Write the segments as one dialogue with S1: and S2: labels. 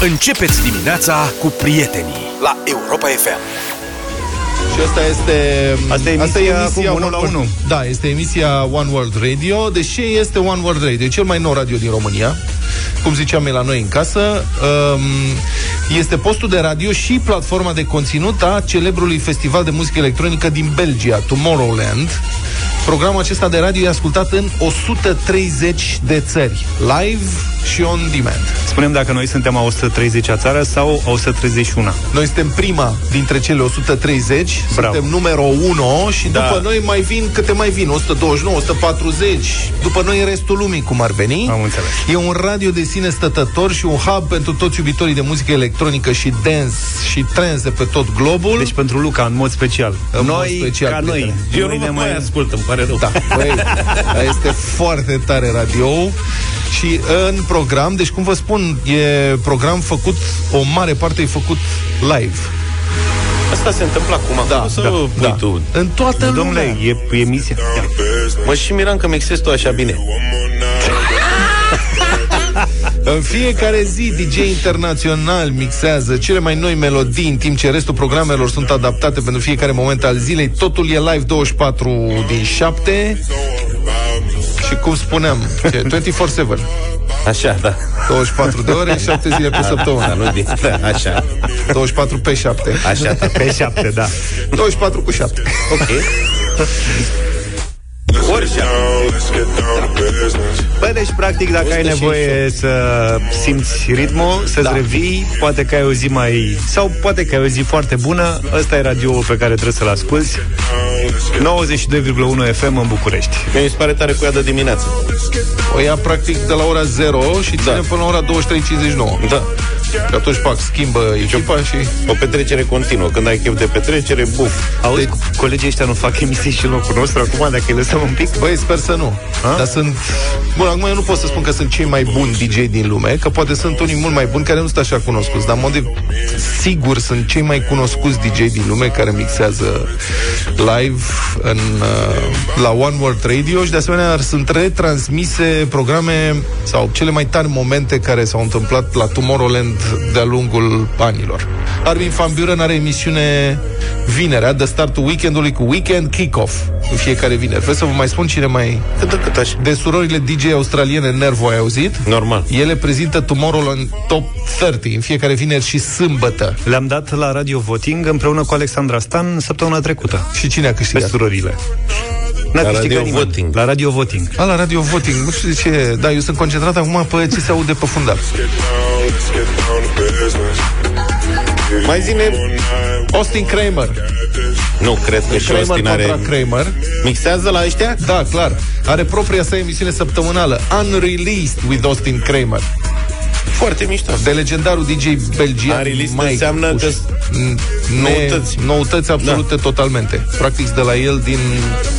S1: Începeți dimineața cu prietenii la Europa FM.
S2: Și asta este...
S3: Asta e emisia cu 1 la
S2: One
S3: 1.
S2: World- Da, este emisia One World Radio. Deși este One World Radio, e cel mai nou radio din România. Cum ziceam, e la noi în casă. Um, Este postul de radio și platforma de conținut a celebrului festival de muzică electronică din Belgia, Tomorrowland. Programul acesta de radio e ascultat în 130 de țări, live și on demand.
S3: Spunem dacă noi suntem a 130-a țară sau a 131
S2: Noi suntem prima dintre cele 130,
S3: Bravo.
S2: suntem numărul 1 și
S3: Da.
S2: după noi mai vin câte mai vin, 129, 140, după noi restul lumii cum ar veni.
S3: Am înțeles.
S2: E un radio de sine stătător și un hub pentru toți iubitorii de muzică electronică și dance și trance de pe tot globul.
S3: Deci pentru Luca, în mod special
S2: În mod
S3: Noi,
S2: special,
S3: ca noi
S2: prietene.
S4: Eu
S3: Noi
S4: nu
S3: ne
S4: mă mai ascult, îmi pare rău.
S2: Da, băi, dar este foarte tare radio și în program, deci cum vă spun, e program făcut, o mare parte e făcut live.
S4: Asta se întâmplă acum.
S2: Da,
S4: Cum să
S2: da,
S4: pui
S2: da.
S4: tu?
S2: În toată
S3: Domnule,
S2: lumea.
S3: e emisia
S4: Mă și miram că mixezi tu așa bine.
S2: În fiecare zi, DJ internațional mixează cele mai noi melodii, în timp ce restul programelor sunt adaptate pentru fiecare moment al zilei. Totul e live 24 din 7 și cum spuneam, ce, 24-7.
S4: Așa, da.
S2: 24 de ore, 7 zile pe
S4: Da,
S2: săptămână.
S4: nu din... Da, așa.
S2: 24 pe 7.
S4: Așa, da.
S3: Pe șapte, da
S2: 24 cu 7.
S4: Ok. Orice.
S3: Bă, deci, practic, dacă ai
S4: 105.
S3: nevoie să simți ritmul, să-ți
S2: Da.
S3: revii, poate că ai o zi mai... Sau poate că ai o zi foarte bună, ăsta e radioul pe care trebuie să-l asculti. 92,1 FM în București.
S4: Mie mi se pare tare cu ea de dimineață.
S2: O ia practic de la ora 0 și ține
S4: Da.
S2: până la ora 23.59.
S4: Da.
S2: Și atunci, pac, schimbă echipa și...
S4: O petrecere continuă. Când ai chef de petrecere, buf.
S3: Auzi,
S2: Deci-
S3: colegii ăștia nu fac emisii și în locul nostru acum, dacă îi lăsăm un pic?
S2: Băi, sper să nu.
S3: A?
S2: Dar sunt... Bun, acum eu nu pot să spun că sunt cei mai buni DJ din lume, că poate sunt unii mult mai buni care nu sunt așa cunoscuți, dar în mod de... sigur sunt cei mai cunoscuți DJ din lume care mixează live în, uh, la One World Radio și de asemenea sunt retransmise programe sau cele mai tari momente care s-au întâmplat la Tomorrowland de-a lungul anilor. Armin Van Buren are emisiune vinerea, de startul weekendului cu Weekend Kick-Off în fiecare vineri. Vreți să vă mai spun cine mai...
S4: Cât de cât așa.
S2: De surorile DJ australiene Nervo ai auzit?
S4: Normal.
S2: Ele prezintă Tomorrowland Top 30 în fiecare vineri și sâmbătă.
S3: Le-am dat la Radio Voting împreună cu Alexandra Stan săptămâna trecută.
S2: Și cine a
S3: Pe
S2: câștigat?
S3: surorile. N-a
S4: La
S3: câștigat
S4: Radio
S3: nimeni.
S4: Voting.
S3: La Radio Voting.
S2: A, la Radio Voting, nu știu de ce. Da, eu sunt concentrat acum pe ce se aude pe fundal.
S4: Mai zine...
S2: Austin Kramer.
S4: Nu, cred că și
S2: Kramer
S4: Austin
S2: contra
S4: are...
S2: Kramer.
S4: Mixează la ăștia?
S2: Da, clar. Are propria sa emisiune săptămânală, Unreleased with Austin Kramer.
S4: Foarte mișto.
S2: De legendarul DJ belgian
S4: Unreleased
S2: Mike
S4: înseamnă
S2: Push.
S4: că-
S2: N-
S4: noutăți.
S2: Noutăți absolute
S4: Da.
S2: totalmente. Practic de la el din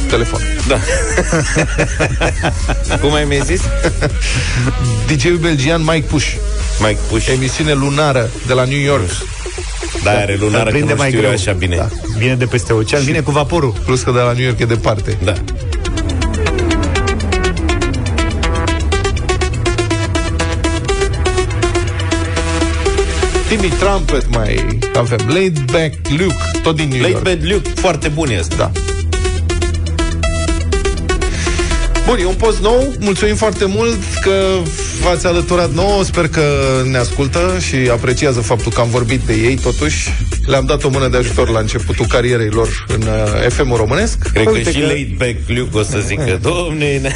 S2: telefon.
S4: Da. Cum ai mai zis?
S2: DJ-ul belgian Mike Push.
S4: Mike Push.
S2: Emisiune lunară de la New York.
S4: Da, are lunară că
S3: prinde
S4: nu
S3: mai
S4: știu eu
S3: greu.
S4: așa bine.
S2: Da.
S3: Vine de peste ocean, vine cu vaporul.
S2: Plus că de la New York e departe.
S4: Da.
S2: Timmy Trumpet mai avem. Laid Back Luke, tot din New
S4: Late
S2: York.
S4: Bad Luke, foarte bun e ăsta.
S2: Da. Bun, e un post nou. Mulțumim foarte mult că v-ați alăturat nouă. Sper că ne ascultă și apreciază faptul că am vorbit de ei, totuși. Le-am dat o mână de ajutor la începutul carierei lor în uh, FM-ul românesc.
S4: Cred
S2: Uite
S4: că și Late Back Luke o să zică, domne, ne-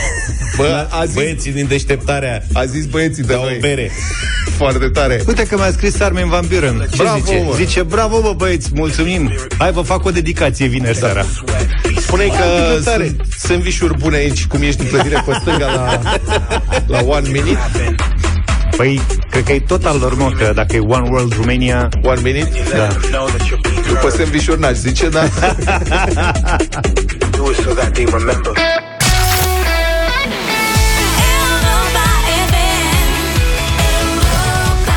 S2: Bă, a zis,
S4: băieții din deșteptarea
S2: a zis băieții de
S4: dau o
S2: noi.
S4: bere.
S2: Foarte tare.
S3: Uite că mi-a scris Armin Van Buren. Ce
S2: Bravo,
S3: zice?
S2: mă.
S3: Zice, bravo, bă, băieți, mulțumim. Hai, vă fac o dedicație vineri seara.
S2: Spune că
S4: ce tare.
S2: sunt, sunt vișuri bune aici, cum ești în clădire pe stânga la, la One Minute.
S3: Păi, cred că e tot al lor, mă, că dacă e One World Romania...
S2: One Minute?
S3: Da.
S2: După sunt vișuri n-aș zice, dar...
S5: Europa FM. Europa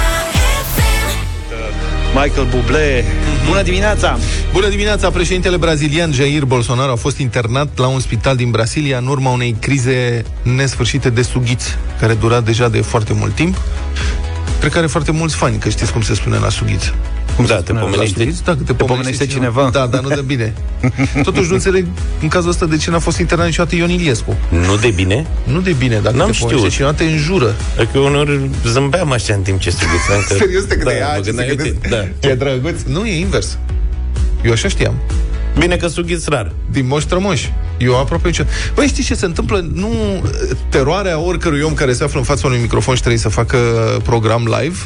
S5: FM.
S3: Michael Bublé. Bună dimineața!
S2: Bună dimineața! Președintele brazilian Jair Bolsonaro a fost internat la un spital din Brasilia în urma unei crize nesfârșite de sughiți, care dura deja de foarte mult timp. Cred că are foarte mulți fani, că știți cum se spune la sughiță.
S3: Cum
S4: Da,
S3: se
S4: te
S3: spune?
S4: pomenește.
S2: Știți? Dacă te,
S3: Te pomenește cineva?
S2: Da, dar nu de bine. Totuși nu înțeleg în cazul ăsta de ce n-a fost internat niciodată Ion Iliescu.
S4: Nu de bine?
S2: Nu de bine, dacă
S4: N-am
S2: te pomenește
S4: știut.
S2: cineva, te înjură.
S4: Adică uneori zâmbeam așa în timp ce sughițeam. Că...
S2: Serios te
S4: da,
S2: gândeai,
S4: mă
S2: "A, ce
S4: gândeam,
S2: se
S4: uite,
S2: gândesc?"
S4: da.
S2: Ce drăguț. Nu, e invers. Eu așa știam.
S4: Bine că sughiți rar.
S2: Din moș strămoși. Eu aproape nicio... Băi, știi ce se întâmplă? Nu... Teroarea oricărui om care se află în fața unui microfon și trebuie să facă program live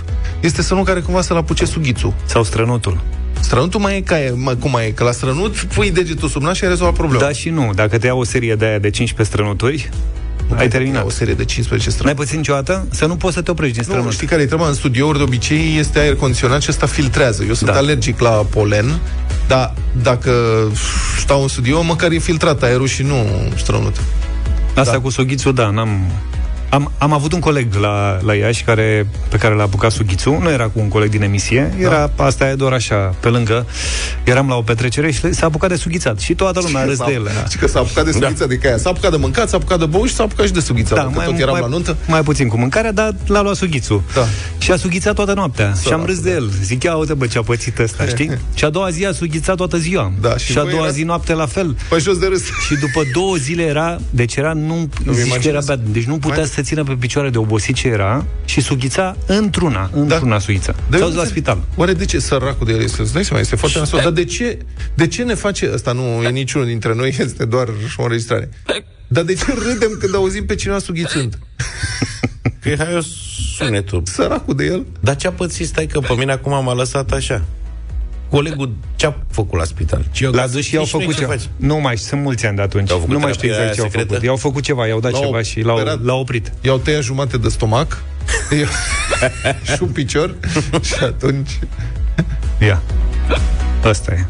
S2: este să nu care cumva să-l apuce sughițul.
S3: Sau strănutul.
S2: Strănutul mai e ca e, mai, cum mai e? Că la strănut pui degetul sub nas și ai rezolvat problema.
S3: Da și nu. Dacă te ia o serie de aia de 15 strănuturi, ai terminat.
S2: O serie de 15 strănut.
S3: N-ai pățit niciodată? Să nu poți să te oprești din
S2: Nu,
S3: strănut.
S2: știi care e treaba? În studiouri de obicei este aer condiționat și ăsta filtrează. Eu sunt
S3: Da.
S2: alergic la polen, dar dacă stau în studio, măcar e filtrat aerul și nu strănut.
S3: Asta
S2: Da.
S3: cu sughițul, da, n-am... Am, am avut un coleg la, la Iași care, pe care l-a apucat sughițul, nu era cu un coleg din emisie, era
S2: Da.
S3: asta e doar așa, pe lângă. Eram la o petrecere și s-a apucat de sughițat și toată lumea a râs de el.
S2: Și că s-a apucat de sughița de caia. S-a apucat de mâncat, s-a apucat de băut și s-a apucat și de sughița. Da, că tot eram
S3: mai,
S2: la nuntă.
S3: mai puțin cu mâncarea, dar l-a luat sughițul.
S2: Da.
S3: Și a sughițat toată noaptea. și am râs de el. Zic, ia uite bă ce a pățit ăsta, știi? și a doua zi a sughițat toată ziua.
S2: Da, și
S3: și a
S2: voi
S3: doua
S2: erați-
S3: zi noapte la fel.
S2: Pe jos de râs.
S3: Și după două zile era, deci era, nu, zici că era
S2: imaginez.
S3: beat, deci nu putea
S2: Hai.
S3: să se țină pe picioare de obosit ce era și sughița într-una, într-una da. sughița.
S2: Dar
S3: S-a
S2: eu
S3: dus la
S2: nu
S3: spital.
S2: înțeleg. Oare de ce săracul de el este? Îți dai seama, este foarte nasol. Dar de ce, de ce ne face... Ăsta nu e niciunul dintre noi, este doar o înregistrare. Dar de ce râdem când auzim pe cineva sughițând?
S4: Că e hai sunetul.
S2: Săracul de el?
S4: Dar ce-a pățit? Stai că pe mine acum m-a lăsat așa. Colegul ce-a făcut la spital? Ce
S3: L-a dus și i-au făcut ceva. Nu mai știu, sunt mulți ani de atunci.
S4: I-au făcut
S3: Nu mai știu
S4: terapia
S3: exact ce
S4: aia
S3: au
S4: secretă?
S3: făcut. I-au făcut ceva, i-au dat
S2: L-au
S3: ceva și l-au,
S2: operat.
S3: l-au oprit.
S2: I-au tăiat jumate de stomac și un picior și atunci...
S3: Ia. Asta e.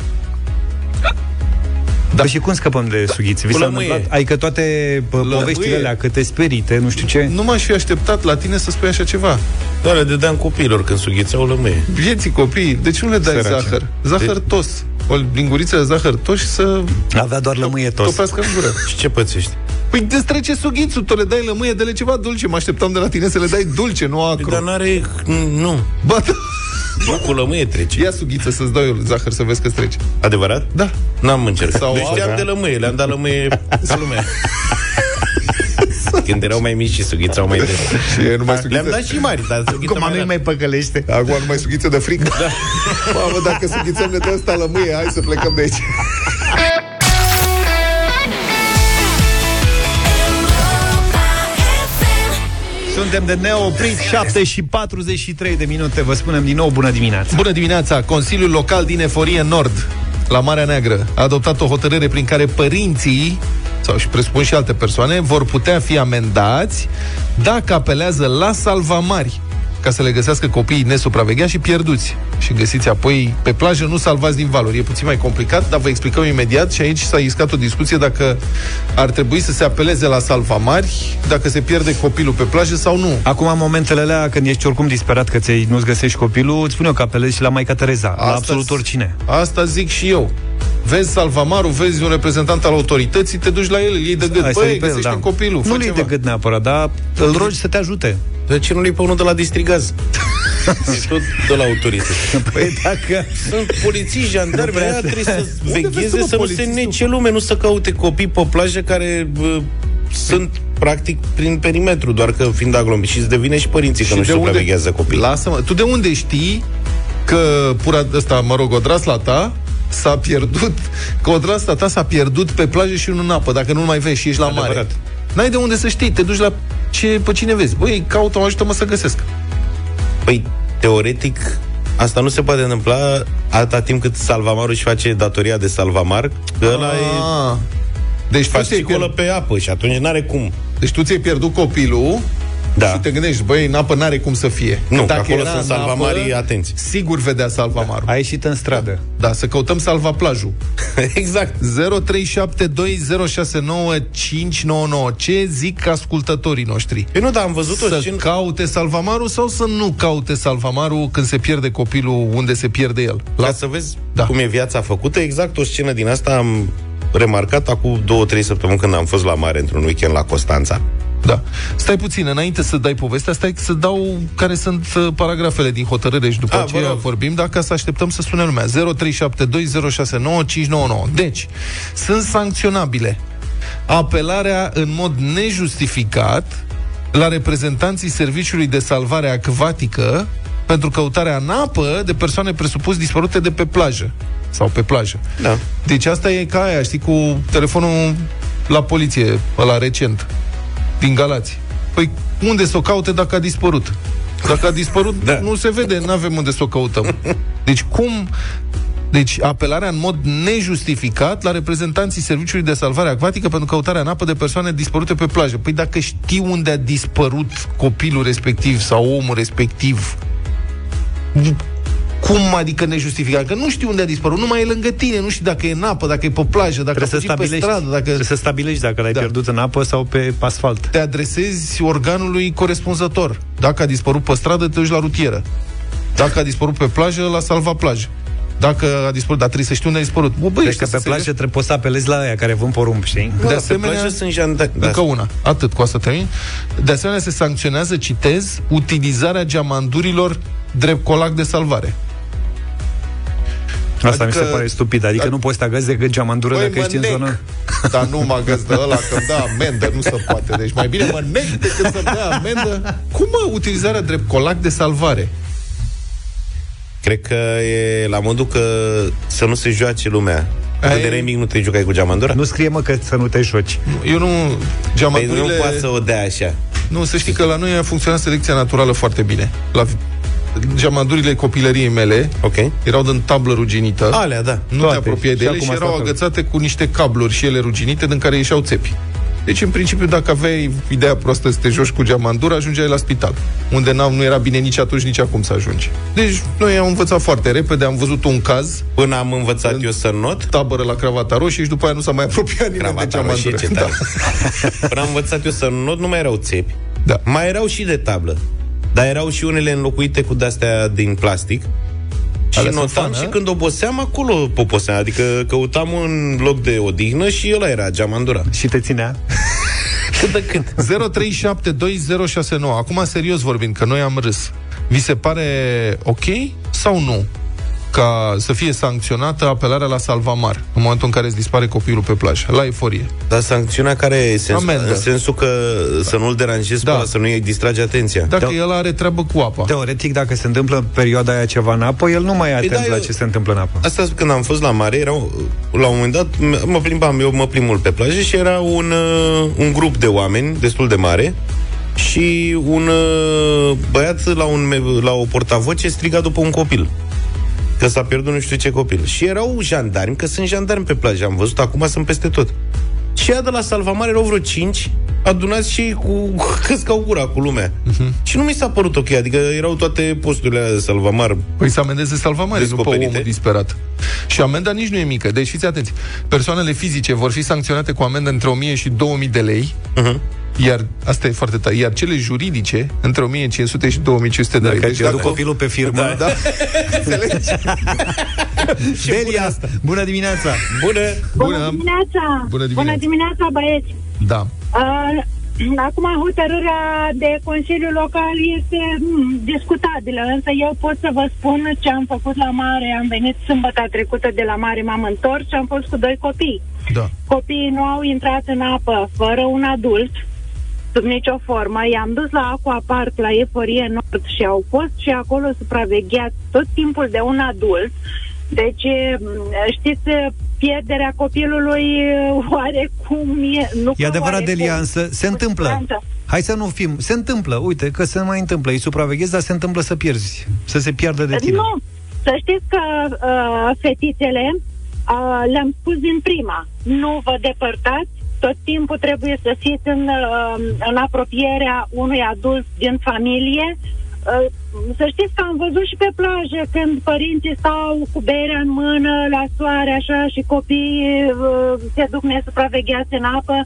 S3: Da. și cum scăpăm de sughiți? Vi
S4: Cu
S3: s-a
S4: lămâie.
S3: întâmplat? Adică toate pă,
S2: Lămâie.
S3: poveștile alea, că te sperii, te nu știu ce.
S2: Nu m-aș fi așteptat la tine să spui așa ceva.
S4: Da, le dădeam copiilor când sughițeau lămâie.
S2: Vieții copii, de ce nu le dai
S3: Săraci.
S2: zahăr? Zahăr tos. O linguriță de zahăr tos și să
S3: Avea doar lămâie tos.
S2: topească în gură.
S4: Și ce pățești?
S2: Păi îți trece sughițul, tu le dai lămâie, de ceva dulce. Mă așteptam de la tine să le dai dulce, nu
S4: Păi,
S2: acru.
S4: dar n-are... Nu.
S2: Ba, da.
S4: Nu cu lămâie trece.
S2: Ia sughiță să-ți dau eu zahăr să vezi că trece.
S4: Adevărat?
S2: Da.
S4: N-am încercat.
S2: Sau
S4: Deci știam
S2: alta.
S4: de lămâie, le-am dat lămâie ca lumea. Când erau mai mici și sughițau mai des.
S2: Și e numai sughiță.
S4: Le-am dat și mari, dar sughița
S3: Acum
S4: mai
S3: nu-i
S4: rar.
S3: mai păcălește.
S2: Acum nu mai sughiță de frică. Da. Mamă, dacă sughițăm ne dă ăsta lămâie, hai să plecăm de aici.
S3: Suntem de neoprit 7 și 43 de minute. Vă spunem din nou bună dimineața.
S2: Bună dimineața! Consiliul Local din Eforie Nord, la Marea Neagră, a adoptat o hotărâre prin care părinții, sau și presupun și alte persoane, vor putea fi amendați dacă apelează la salvamari ca să le găsească copiii nesupravegheați și pierduți. Și găsiți apoi pe plajă, nu salvați din valuri. E puțin mai complicat, dar vă explicăm imediat și aici s-a iscat o discuție dacă ar trebui să se apeleze la salvamari, dacă se pierde copilul pe plajă sau nu.
S3: Acum, în momentele alea, când ești oricum disperat că ți nu-ți găsești copilul, îți spun eu că apelezi și la Maica Tereza, la absolut oricine.
S2: Asta zic și eu. Vezi salvamarul, vezi un reprezentant al autorității, te duci la el, îl iei de gât.
S3: Hai să
S2: Băi,
S3: iei pe el,
S2: găsește
S3: da.
S2: copilul,
S3: Nu
S2: fă
S3: îl iei
S2: ceva.
S3: de gât neapărat, dar îl rogi să te ajute.
S4: De ce nu-i pe unul de la distrigaz? Tot de la autoritate.
S3: Păi dacă...
S4: Sunt polițiști, jandarmi,
S3: prea
S4: aia
S3: se-
S4: trebuie să
S2: Unde vezi,
S4: vegheze
S2: mă,
S4: să nu se
S2: polițistul?
S4: nece lume, nu să caute copii pe plajă care bă, sunt practic prin perimetru, doar că fiind aglomerați și îți devine și părinții că nu
S2: de
S4: supraveghează copiii.
S2: Lasă-mă. Tu de unde știi că pura ăsta, mă rog, odrasla ta s-a pierdut, că odrasla ta s-a pierdut pe plajă și nu în apă, dacă nu mai vezi și ești la mare.
S4: Adevărat.
S2: N-ai de unde să știi, te duci la ce, pe cine vezi. Băi, caută-mă, ajută-mă să găsesc.
S4: Păi, teoretic, asta nu se poate întâmpla atâta timp cât salvamarul își face datoria de salvamar, că ăla e
S2: Ah. Deci tu, ți-ai
S4: fascicolă
S2: pierdut,
S4: pe apă și atunci n-are cum.
S2: deci tu ți-ai pierdut copilul
S4: Da.
S2: și te gândești, băi, în apă n-are cum să fie.
S4: Nu, că acolo
S2: era
S4: sunt
S2: în
S4: salvamarii atenți.
S2: Sigur vedea salvamarul.
S3: A ieșit în stradă.
S2: Da, să căutăm salvaplajul.
S4: exact.
S2: 0372069599. Ce zic ascultătorii noștri?
S4: Păi nu, dar am văzut-o
S2: Să
S4: și în...
S2: caute salvamarul sau să nu caute salvamarul când se pierde copilul unde se pierde el?
S4: Ca să vezi
S2: Da.
S4: da. cum e viața făcută, exact o scenă din asta am remarcat acum două, trei săptămâni când am fost la mare într-un weekend la Constanța.
S2: Da. Stai puțin, înainte să dai povestea, stai să dau care sunt uh, paragrafele din hotărâre și după
S4: Ah,
S2: aceea
S4: vă rog.
S2: vorbim, dacă să așteptăm să sune lumea. 0372069599. Deci, sunt sancționabile apelarea în mod nejustificat la reprezentanții Serviciului de Salvare Acvatică pentru căutarea în apă de persoane presupus dispărute de pe plajă sau pe plajă.
S4: Da.
S2: Deci asta e ca aia, știi, cu telefonul la poliție, ăla recent, din Galați. Păi unde să o caute dacă a dispărut? Dacă a dispărut,
S4: Da.
S2: da. nu se vede, nu avem unde să o căutăm. Deci cum... Deci apelarea în mod nejustificat la reprezentanții Serviciului de Salvare Acvatică pentru căutarea în apă de persoane dispărute pe plajă. Păi dacă știi unde a dispărut copilul respectiv sau omul respectiv, cum adică nejustificat? Că nu știi unde a dispărut, nu mai e lângă tine, nu știi dacă e în apă, dacă e pe plajă, dacă
S3: Trebuie să
S2: a fugit pe
S3: stabilești,
S2: stradă, dacă
S3: trebuie să stabilești dacă l-ai
S2: Da.
S3: pierdut în apă sau pe asfalt.
S2: te adresezi organului corespunzător. Dacă a dispărut pe stradă, te duci la rutieră. Dacă a dispărut pe plajă, la salva plajă. Dacă a dispărut, dar trebuie să știi unde a dispărut. Bă, băi,
S3: Deci că pe plajă trebuie poți să apelezi la aia care vând porumb, știi?
S2: De
S4: De
S2: asemenea-
S4: pe plajă sunt jandarmi. Da.
S2: Încă una. Atât, cu asta termin. De asemenea, se sancționează, citez, utilizarea geamandurilor drept colac de salvare.
S3: Asta
S2: Adică-
S3: mi se pare stupid. Adică
S2: Ad-
S3: nu poți să te agăzi decât geamandură
S2: Băi,
S3: dacă ești în
S2: mă nec.
S3: zonă.
S2: Dar nu mă găs de ăla că da amendă, nu se poate. Deci mai bine mă nec decât să-mi dea amendă. Cum mă, utilizarea drept colac de salvare?
S4: Cred că e la modul că să nu se joace lumea.
S2: Aia
S4: Când
S2: e-
S4: erai mic, nu te jucai cu geamandura?
S3: Nu scrie, mă, că să nu te joci.
S2: Eu nu...
S4: Păi
S2: Geamandurile...
S4: nu poate să o dea așa.
S2: Nu, să știi că la noi a funcționat selecția naturală foarte bine. La geamandurile copilăriei mele
S4: Ok.
S2: erau din tablă ruginită.
S4: Alea, da.
S2: nu
S3: toate.
S2: te apropiai de
S3: Și
S2: ele
S3: acum
S2: și
S3: asta
S2: erau
S3: tot.
S2: agățate cu niște cabluri și ele ruginite din care ieșeau țepi. Deci, în principiu, dacă aveai ideea proastă să te joci cu geamandura, ajungeai la spital, unde n-am, nu era bine nici atunci, nici acum să ajungi. Deci, noi am învățat foarte repede, am văzut un caz,
S4: Până am învățat eu să not,
S2: tabără la cravata roșie și după aia nu s-a mai apropiat nimeni de
S4: Cravata roșie,
S2: geamandură.
S4: ce
S2: Da.
S4: tare. Până am învățat eu să not, nu mai erau țepi.
S2: Da.
S4: Mai erau și de tablă. Dar erau și unele înlocuite cu de-astea din plastic. Și
S2: Alea sunt
S4: notam
S2: fan,
S4: și
S2: a?
S4: când oboseam, acolo poposeam. Adică căutam un loc de odihnă și ăla era geamandura.
S3: Și te ținea.
S4: Cât de cât.
S2: 03720695. Acum serios vorbind, că noi am râs. Vi se pare ok sau nu? Ca să fie sancționată apelarea la salvamar în momentul în care îți dispare copilul pe plajă, la eforie.
S4: Dar sancțiunea care e sensul?
S2: Amendă.
S4: În sensul că să nu-l deranjezi
S2: Da.
S4: da. pe ăla, să nu-i distrage atenția.
S2: Dacă
S3: Da.
S2: el are treabă cu apa.
S3: Teoretic, dacă se întâmplă în perioada aia ceva în apă, el nu mai e atent
S4: da,
S3: la
S4: eu-
S3: ce se întâmplă în apă.
S4: Asta când am fost la mare, erau, la un moment dat, m- mă plimbam, eu mă plimb mult pe plajă și era un, uh, un grup de oameni destul de mare și un uh, băiat la, un, me- la o portavoce striga după un copil. Că s-a pierdut nu știu ce copil. Și erau jandarmi, că sunt jandarmi pe plajă, am văzut, acum sunt peste tot. Și ea de la salvamare erau vreo cinci adunați și cu căscau gura cu lumea. Uh-huh. Și nu mi s-a părut ok, adică erau toate posturile alea de salvamar
S2: Păi să amendeze salvamare, nu pe
S4: Descoperite.
S2: omul disperat. Și amenda nici nu e mică. Deci fiți atenți. Persoanele fizice vor fi sancționate cu amendă între 1000 și 2000 de lei.
S4: uh-huh.
S2: Iar asta e foarte tare. Iar cele juridice între 1500 și 2500 de lei.
S3: Dacă ai
S2: Deci
S3: pierdut
S2: dacă
S3: copilul pe firmă,
S2: Da, da. Înțelegi?
S3: Delia, bună dimineața!
S4: Bună!
S2: Bună.
S6: dimineața!
S2: Bună dimineața.
S6: Bună dimineața, băieți!
S2: Da.
S6: Uh, acum, hotărârea de Consiliul Local este mm, discutabilă, însă eu pot să vă spun ce am făcut la mare. Am venit sâmbătă trecută de la mare, m-am întors și am fost cu doi copii.
S2: Da.
S6: Copiii nu au intrat în apă fără un adult, sub nicio formă. I-am dus la Aqua Park, la Eforie Nord și au fost și acolo supravegheați tot timpul de un adult. Deci, m, știți, pierderea copilului oarecum e... Nu
S3: E
S6: că
S3: adevărat,
S6: oarecum,
S3: Delia, însă se
S6: cu
S3: întâmplă.
S6: siguranță.
S3: Hai să nu fim. Se întâmplă, uite, că se mai întâmplă. Îi supraveghezi, dar se întâmplă să pierzi. Să se piardă de tine.
S6: Nu, să știți că uh, fetițele uh, le-am spus din prima, nu vă depărtați, tot timpul trebuie să fiți în, uh, în apropierea unui adult din familie. Uh, să știți că am văzut și pe plajă când părinții stau cu berea în mână la soare așa și copiii uh, se duc nesupravegheați în apă.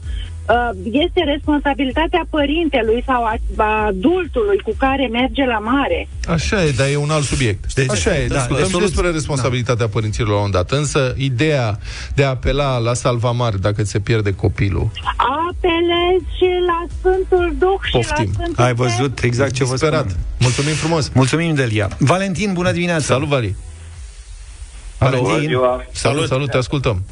S6: Uh, este responsabilitatea părintelui sau a, a adultului cu care merge la mare.
S2: Așa e, dar e un alt subiect.
S3: Deci,
S2: Așa e,
S3: da,
S2: discutăm
S3: de
S2: și
S3: soluție-
S2: despre responsabilitatea părinților la un dat. Însă, ideea de a apela la salvamar dacă ți se pierde copilul,
S6: Apelez și la Sfântul Duh și
S2: Poftim.
S6: la Sfântul
S3: Ai văzut exact ce vă
S2: disperat.
S3: spun.
S2: Mulțumim frumos!
S3: Mulțumim, Delia. Valentin, bună dimineața.
S2: Salut, Vali!
S3: Valentin.
S2: Salut, salut, te ascultăm!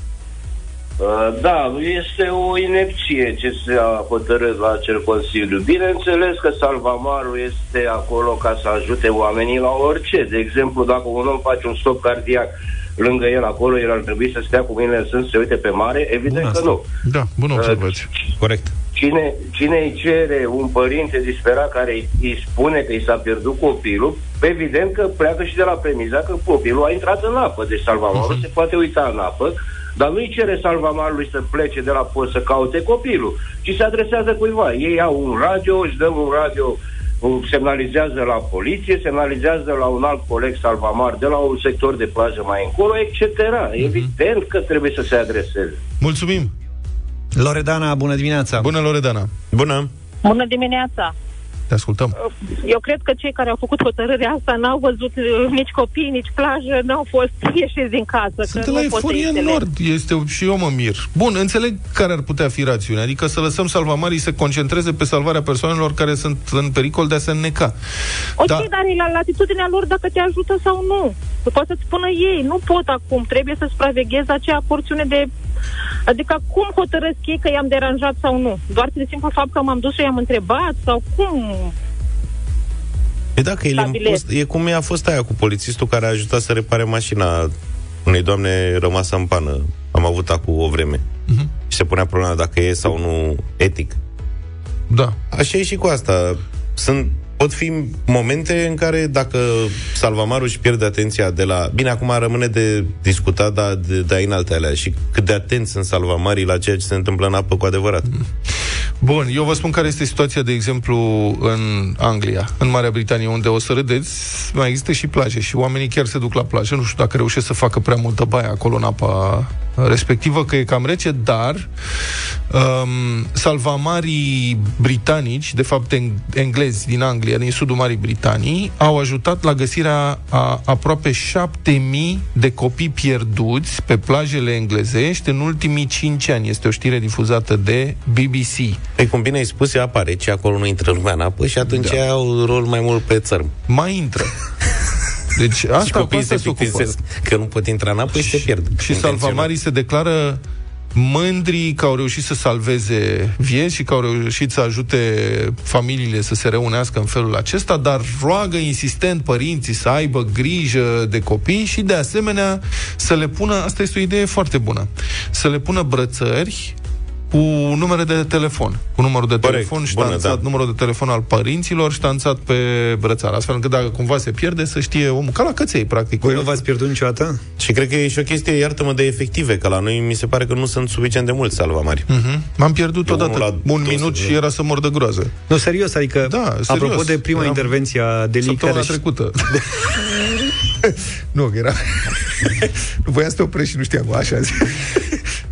S7: Uh, Da, este o inepție ce se a hotărât la acel Consiliu. Bineînțeles că salvamarul este acolo ca să ajute oamenii la orice. De exemplu, dacă un om face un stop cardiac lângă el acolo, el ar trebui să stea cu mâinile în sân să se uite pe mare? Evident
S3: Bun
S7: că
S3: asta.
S7: nu.
S2: Da, bună observație.
S3: Corect.
S7: Cine, cine îi cere un părinte disperat care îi, îi spune că i s-a pierdut copilul, evident că pleacă și de la premiza că copilul a intrat în apă. Deci salvamarul
S2: Mhm.
S7: se poate uita în apă, dar nu-i cere salvamarului să plece de la post să caute copilul, ci se adresează cuiva. Ei au un radio, își dăm un radio um, semnalizează la poliție, semnalizează la un alt coleg salvamar de la un sector de plajă mai încolo, etc. Evident că trebuie să se adreseze.
S2: Mulțumim!
S3: Loredana, bună dimineața.
S2: Bună, Loredana!
S4: Bună!
S6: Bună dimineața!
S2: Te ascultăm!
S6: Eu cred că cei care au făcut hotărârea asta n-au văzut uh, nici copii, nici plajă, n-au fost ieșiți din casă.
S2: Sunt
S6: că
S2: la
S6: nu pot să
S2: Eforie în
S6: înțeleg.
S2: Nord, este și eu mă mir. Bun, înțeleg care ar putea fi rațiunea, adică să lăsăm salvamarii să concentreze pe salvarea persoanelor care sunt în pericol de a se înneca.
S6: Ok,
S2: Da.
S6: dar e la latitudinea lor dacă te ajută sau nu. Poate să-ți spună ei, nu pot acum, trebuie să supraveghezi acea porțiune de... Adică cum hotărăsc ei că i-am deranjat sau nu? Doar de simplu fapt că m-am dus și i-am întrebat sau cum?
S4: E dacă el
S6: Stabilez.
S4: impus, e cum i-a fost aia cu polițistul care a ajutat să repare mașina unei doamne rămasă în pană. Am avut acum o vreme.
S2: Mhm.
S4: Și se punea problema dacă e sau nu etic.
S2: Da.
S4: Așa e și cu asta. Sunt, pot fi momente în care dacă salvamarul își pierde atenția de la... Bine, acum rămâne de discutat, dar de, de în alte alea. Și cât de atenți sunt salvamarii la ceea ce se întâmplă în apă cu adevărat.
S2: Bun, eu vă spun care este situația, de exemplu, în Anglia, în Marea Britanie, unde o să râdeți, mai există și plaje și oamenii chiar se duc la plajă. Nu știu dacă reușesc să facă prea multă baie acolo în apa respectivă, că e cam rece, dar um, salvamarii britanici, de fapt en- englezi din Anglia, din sudul Marii Britanii, au ajutat la găsirea a aproape 7000 de copii pierduți pe plajele englezești în ultimii 5 ani. Este o știre difuzată de BBC.
S4: Păi cum bine ai spus, e apare ce acolo nu intră lumea în apă și atunci
S2: Da.
S4: da. au rol mai mult pe țărm.
S2: Mai intră. Deci asta,
S4: și
S2: cu
S4: copiii
S2: asta
S4: se
S2: se ocupă.
S4: plictisesc că nu pot intra în apă și se pierd.
S2: Și
S4: Intenționat.
S2: salvamarii se declară mândri că au reușit să salveze vieți și că au reușit să ajute familiile să se reunească în felul acesta, dar roagă insistent părinții să aibă grijă de copii și de asemenea să le pună, asta este o idee foarte bună, să le pună brățări cu numere de telefon, cu numărul de
S4: Corect,
S2: telefon
S4: bună,
S2: ștanțat,
S4: da.
S2: numărul de telefon al părinților ștanțat pe brățară, astfel încât dacă cumva se pierde, să știe omul, ca la căței, practic.
S3: Voi nu v-ați pierdut niciodată?
S4: Și cred că e și o chestie, iartă-mă, de efective, că la noi mi se pare că nu sunt suficient de mulți salvamari.
S2: Mhm. M-am pierdut
S4: Eu
S2: odată
S4: unul la
S2: un
S4: 200
S2: minut
S4: de-
S2: și era să mor de groază.
S3: Nu, serios, adică,
S2: Da, serios.
S3: apropo de prima
S2: Eram
S3: intervenție a Deli,
S2: Săptămâna
S3: care...
S2: trecută. nu, că era... nu voiam să te oprești și nu știam, așa zi.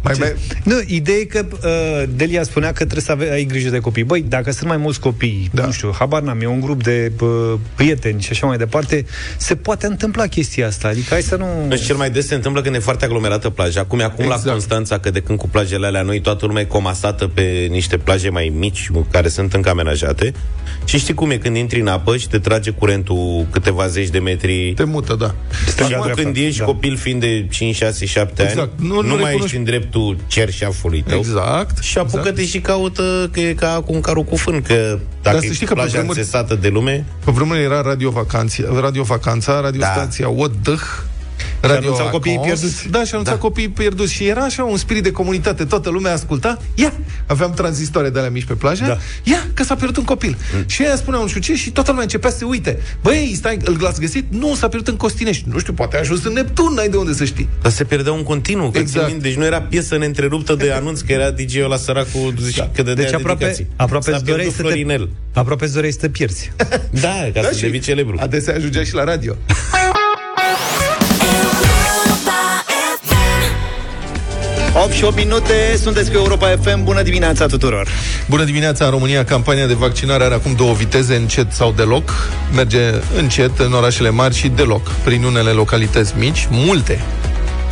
S2: Mai, mai...
S3: Nu, ideea e că uh, Delia spunea că trebuie să ave- ai grijă de copii. Băi, dacă sunt mai mulți copii,
S2: Da.
S3: da. nu știu, habar n-am, e un grup de uh, prieteni și așa mai departe, se poate întâmpla chestia asta. Adică hai să nu...
S4: Deci cel mai des se întâmplă când e foarte aglomerată plaja. Acum e acum
S2: Exact.
S4: la Constanța, că de când cu plajele alea noi toată lumea e comasată pe niște plaje mai mici, care sunt încă amenajate. Și știi cum e când intri în apă și te trage curentul câteva zeci de metri.
S2: Te mută, da.
S3: Stânga,
S4: Acum
S3: dreapta,
S4: când ești
S3: da.
S4: copil fiind de 5, 6, 7
S2: Exact.
S4: ani,
S2: Nu-
S4: nu,
S2: nu
S4: nu mai
S2: recunoști-
S4: ești în dreptul cerșeafului tău.
S2: Exact.
S4: Și apucă-te și caută că e ca cu un carul cu fân, că dacă
S2: Dar să știi
S4: e
S2: că pe
S4: plaja
S2: vremuri-
S4: înțesată de lume,
S2: Pe vremuri era Radio Vacanța, Radio Vacanța, radiostația da. What the Radio
S3: anunțau copiii
S2: Acons.
S3: pierduți.
S2: Da, și șanunțau da. copiii pierduți. Și era așa un spirit de comunitate. Toată lumea asculta. Ia! Aveam tranzistoare de alea mici pe plajă.
S3: Da.
S2: Ia, că s-a pierdut un copil. Mm. Și ea spunea un știu ce și toată lumea începea să se uite. Băi, stai, îl l-ați găsit? Nu, s-a pierdut în Costinești. Nu știu, poate a ajuns în Neptun, n-ai de unde să știi.
S4: Dar se pierdea un continuu. Că
S2: Exact.
S4: exact. Deci nu era piesă neîntreruptă de anunț că era DJ-ul la săracul da. că dădea
S3: Deci aproape,
S4: dedicații.
S3: aproape
S4: S-a
S3: îți doreai
S4: pierdut
S3: să
S4: Florinel.
S3: te, aproape îți doreai să te pierzi.
S4: Da, ca să devii celebru.
S2: Adesea ajungea și la radio.
S8: 8 și 8 minute, sunteți cu Europa FM, bună dimineața tuturor!
S2: Bună dimineața, în România campania de vaccinare are acum două viteze, încet sau deloc. Merge încet în orașele mari și deloc, prin unele localități mici, multe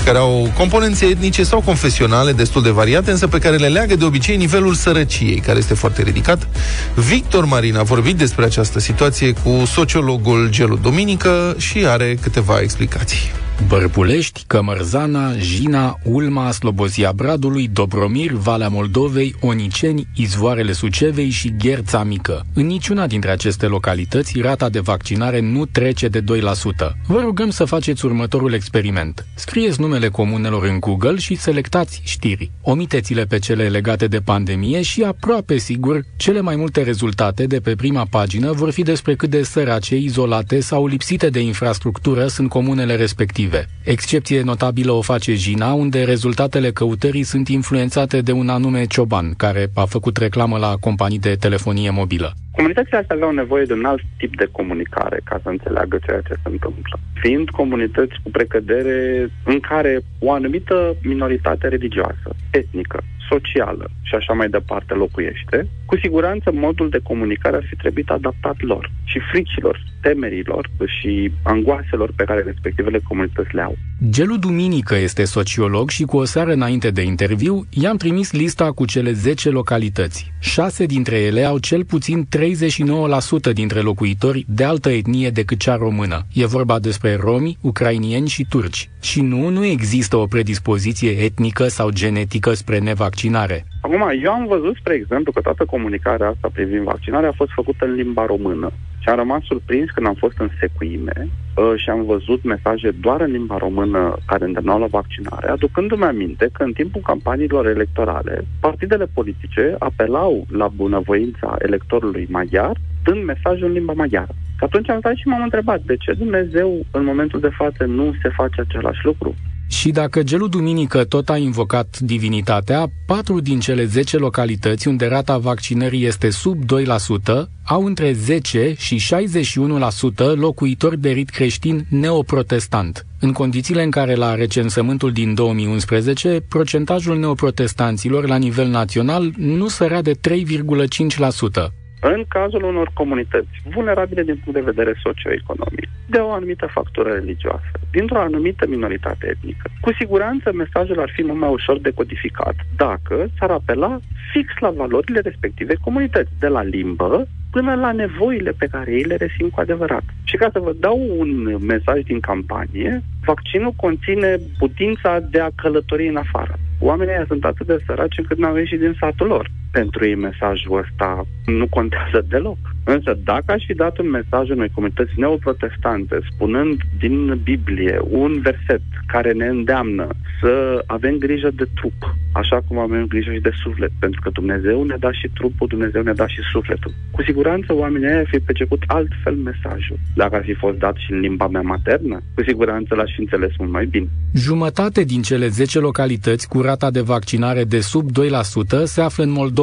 S2: care au componențe etnice sau confesionale destul de variate, însă pe care le leagă de obicei nivelul sărăciei, care este foarte ridicat. Victor Marin a vorbit despre această situație cu sociologul Gelu Duminică și are câteva explicații.
S9: Bărbulești, Cămărzana, Jina, Ulma, Slobozia Bradului, Dobromir, Valea Moldovei, Oniceni, Izvoarele Sucevei și Gherța Mică. În niciuna dintre aceste localități, rata de vaccinare nu trece de 2%. Vă rugăm să faceți următorul experiment. Scrieți numele comunelor în Google și selectați știri. Omiteți-le pe cele legate de pandemie și aproape sigur, cele mai multe rezultate de pe prima pagină vor fi despre cât de sărace, izolate sau lipsite de infrastructură sunt comunele respective respective. Excepție notabilă o face Jina, unde rezultatele căutării sunt influențate de un anume cioban, care a făcut reclamă la companii de telefonie mobilă.
S10: Comunitățile astea aveau nevoie de un alt tip de comunicare ca să înțeleagă ceea ce se întâmplă. Fiind comunități cu precădere în care o anumită minoritate religioasă, etnică, socială și așa mai departe locuiește, cu siguranță modul de comunicare ar fi trebuit adaptat lor și fricilor, temerilor și angoaselor pe care respectivele comunități le au.
S9: Gelu Duminică este sociolog și cu o seară înainte de interviu i-am trimis lista cu cele 10 localități. Șase dintre ele au cel puțin 39% dintre locuitori de altă etnie decât cea română. E vorba despre romi, ucrainieni și turci. Și nu, nu există o predispoziție etnică sau genetică spre nevaccinare.
S10: Acum, eu am văzut, spre exemplu, că toată comunicarea asta privind vaccinarea a fost făcută în limba română. Și am rămas surprins când am fost în secuime uh, și am văzut mesaje doar în limba română care îndemnau la vaccinare, aducându-mi aminte că în timpul campaniilor electorale, partidele politice apelau la bunăvoința electorului maghiar, dând mesajul în limba maghiară. Și atunci am stat și m-am întrebat de ce Dumnezeu în momentul de față nu se face același lucru.
S9: Și dacă Gelu Duminică tot a invocat divinitatea, patru din cele 10 localități unde rata vaccinării este sub 2% au între 10 și 61% locuitori de rit creștin neoprotestant, în condițiile în care la recensământul din 2011 procentajul neoprotestanților la nivel național nu sărea de 3,5%
S10: în cazul unor comunități vulnerabile din punct de vedere socioeconomic, de o anumită factură religioasă, dintr-o anumită minoritate etnică. Cu siguranță mesajul ar fi mult mai ușor de codificat dacă s-ar apela fix la valorile respective comunități, de la limbă până la nevoile pe care ei le resimt cu adevărat. Și ca să vă dau un mesaj din campanie, vaccinul conține putința de a călători în afară. Oamenii ăia sunt atât de săraci încât n-au ieșit din satul lor. Pentru ei mesajul ăsta nu contează deloc. Însă dacă aș fi dat un mesaj unei comunități neoprotestante spunând din Biblie un verset care ne îndeamnă să avem grijă de trup, așa cum avem grijă și de suflet, pentru că Dumnezeu ne da și trupul, Dumnezeu ne da și sufletul. Cu siguranță oamenii ar fi perceput altfel mesajul. Dacă ar fi fost dat și în limba mea maternă, cu siguranță l-aș fi înțeles mult mai bine.
S9: Jumătate din cele 10 localități cu rata de vaccinare de sub 2% se află în Moldova.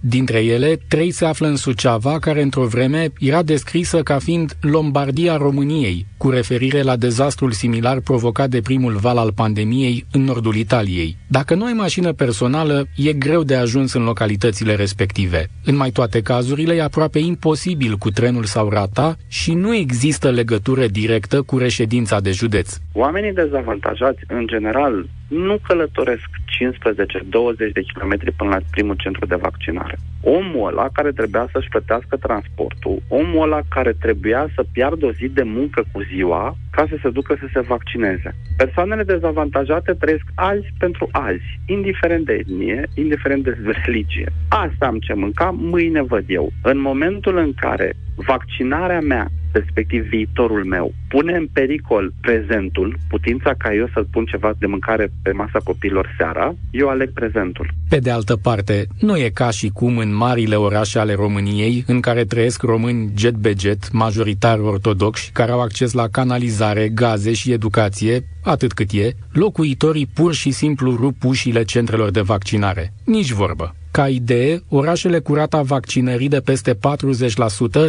S9: Dintre ele, trei se află în Suceava, care într-o vreme era descrisă ca fiind Lombardia României, cu referire la dezastrul similar provocat de primul val al pandemiei în nordul Italiei. Dacă nu ai mașină personală, e greu de ajuns în localitățile respective. În mai toate cazurile, e aproape imposibil cu trenul sau rata și nu există legătură directă cu reședința de județ.
S10: Oamenii dezavantajați, în general, nu călătoresc 15-20 de kilometri până la primul centru de vaccinare. Omul ăla care trebuia să-și plătească transportul, omul ăla care trebuia să piardă o zi de muncă cu ziua ca să se ducă să se vaccineze. Persoanele dezavantajate trăiesc azi pentru azi, indiferent de etnie, indiferent de religie. Asta am ce mânca, mâine văd eu. În momentul în care vaccinarea mea respectiv viitorul meu, pune în pericol prezentul, putința ca eu să pun ceva de mâncare pe masa copiilor seara, eu aleg prezentul.
S9: Pe de altă parte, nu e ca și cum în marile orașe ale României, în care trăiesc români jet be jet, majoritar ortodoxi, care au acces la canalizare, gaze și educație, atât cât e, locuitorii pur și simplu rup ușile centrelor de vaccinare. Nici vorbă. Ca idee, orașele cu rata vaccinării de peste 40%